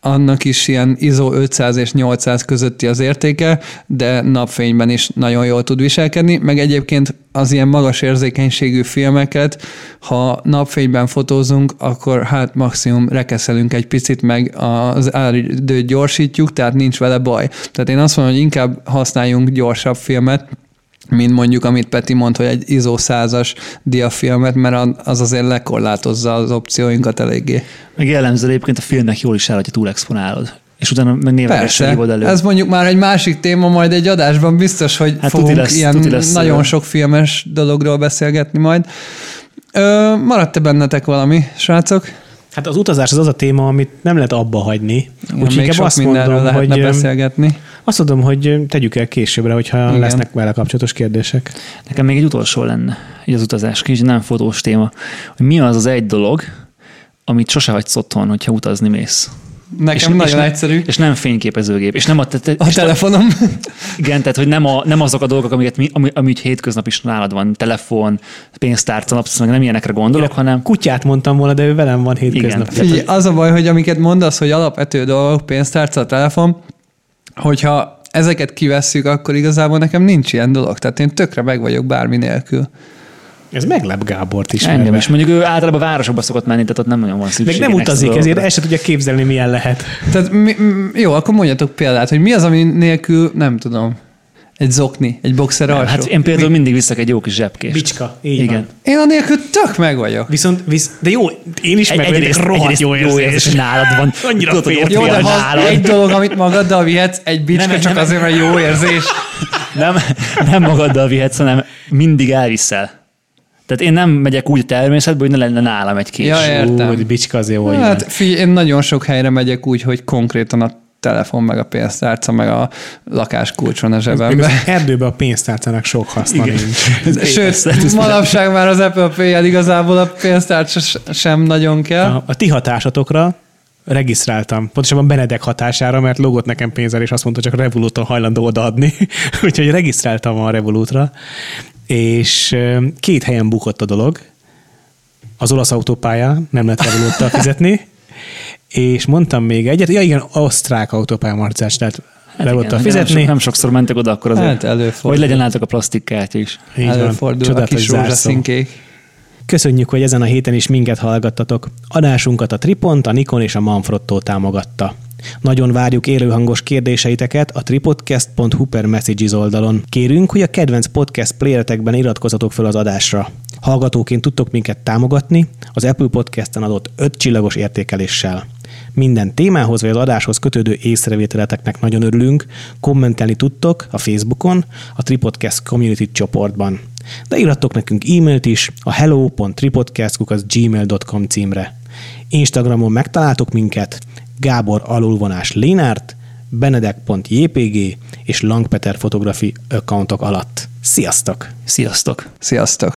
annak is ilyen ISO 500 és 800 közötti az értéke, de napfényben is nagyon jól tud viselkedni, meg egyébként az ilyen magas érzékenységű filmeket, ha napfényben fotózunk, akkor hát maximum rekeszelünk egy picit, meg az áridőt gyorsítjuk, tehát nincs vele baj. Tehát én azt mondom, hogy inkább használjunk gyorsabb filmet, mint mondjuk, amit Peti mond, hogy egy ISO 100-as diafilmet, mert az azért lekorlátozza az opcióinkat eléggé. Meg jellemző egyébként a filmnek jól is áll, hogyha túlexponálod. És utána meg Persze, hívod elő. ez mondjuk már egy másik téma, majd egy adásban biztos, hogy Hát fogunk lesz, ilyen lesz, nagyon ö, sok filmes dologról beszélgetni majd. Ö, maradt-e bennetek valami, srácok? Hát az utazás az az a téma, amit nem lehet abba hagyni. Igen, Úgyhogy inkább azt mondom, hogy, beszélgetni. azt mondom, hogy tegyük el későbbre, hogyha. Igen. lesznek vele kapcsolatos kérdések. Nekem még egy utolsó lenne, így az utazás, kicsit nem fotós téma, hogy mi az az egy dolog, amit sose hagysz otthon, hogyha utazni mész. Nekem és, nagyon és egyszerű. És nem fényképezőgép. És nem a, te, te, A nem- telefonom. Igen, tehát hogy nem, a, nem azok a dolgok, amiket mi, ami, ami úgy hétköznap is nálad van, telefon, pénztárca, meg nem ilyenekre gondolok, hanem Kutyát mondtam volna, de ő velem van hétköznap. Igen. Figyelj, az a baj, hogy amiket mondasz, hogy alapvető dolgok, pénztárca, telefon, hogyha ezeket kivesszük, akkor igazából nekem nincs ilyen dolog. Tehát én tökre meg vagyok bármi nélkül. Ez meglep Gábort is. engem is. Mondjuk ő általában városokba szokott menni, tehát ott nem nagyon van szükség. Meg nem utazik, ezért el se tudja képzelni, milyen lehet. Tehát mi, jó, akkor mondjatok példát, hogy mi az, ami nélkül, nem tudom, egy zokni, egy boxer alsó. Hát én például mindig viszek egy jó kis zsebkést. Bicska, így Igen. van. Én a nélkül tök meg vagyok. Viszont, visz, de jó, én is Egy, meg vagyok, egyrészt, rohadt egyrészt jó érzés. hogy nálad van. Annyira Tudod, hogy Jó, de nálad. egy dolog, amit magaddal vihetsz, egy bicska, Nem, csak nem, azért, mert jó érzés. Nem, nem magaddal vihetsz, hanem mindig elviszel. Tehát én nem megyek úgy a természetbe, hogy ne lenne nálam egy kés. Ja, értem. Úgy, bicska azért jó, hogy Hát figyelj, én nagyon sok helyre megyek úgy, hogy konkrétan a telefon, meg a pénztárca, meg a lakáskulcs van a zsebemben. az erdőben a pénztárcának sok haszna Igen. nincs. Sőt, manapság már az Apple pay igazából a pénztárca sem nagyon kell. A, a ti hatásatokra regisztráltam, pontosabban Benedek hatására, mert logott nekem pénzzel, és azt mondta, csak Revoluton hajlandó odaadni. Úgyhogy regisztráltam a Revolutra, és két helyen bukott a dolog. Az olasz autópálya, nem lehet Revoluttal fizetni, és mondtam még egyet, ja igen, osztrák autópálya marcás, tehát hát Revoluttal Igen, Nem, fizetni. so, nem sokszor mentek oda, akkor azért. Hát előfordul. Hogy legyen nálatok a plastikkártya is. Így van. Előfordul a Csodálatos kis rózsaszínkék. Köszönjük, hogy ezen a héten is minket hallgattatok. Adásunkat a Tripont, a Nikon és a Manfrotto támogatta. Nagyon várjuk élőhangos kérdéseiteket a tripodcast.hu per messages oldalon. Kérünk, hogy a kedvenc podcast playeretekben iratkozatok fel az adásra. Hallgatóként tudtok minket támogatni az Apple Podcast-en adott 5 csillagos értékeléssel. Minden témához vagy az adáshoz kötődő észrevételeteknek nagyon örülünk, kommentelni tudtok a Facebookon, a Tripodcast Community csoportban. De írhattok nekünk e-mailt is a hello.tripodcast.gmail.com címre. Instagramon megtaláltok minket, Gábor alulvonás Lénárt, benedek.jpg és Langpeter fotografi accountok alatt. Sziasztok! Sziasztok! Sziasztok!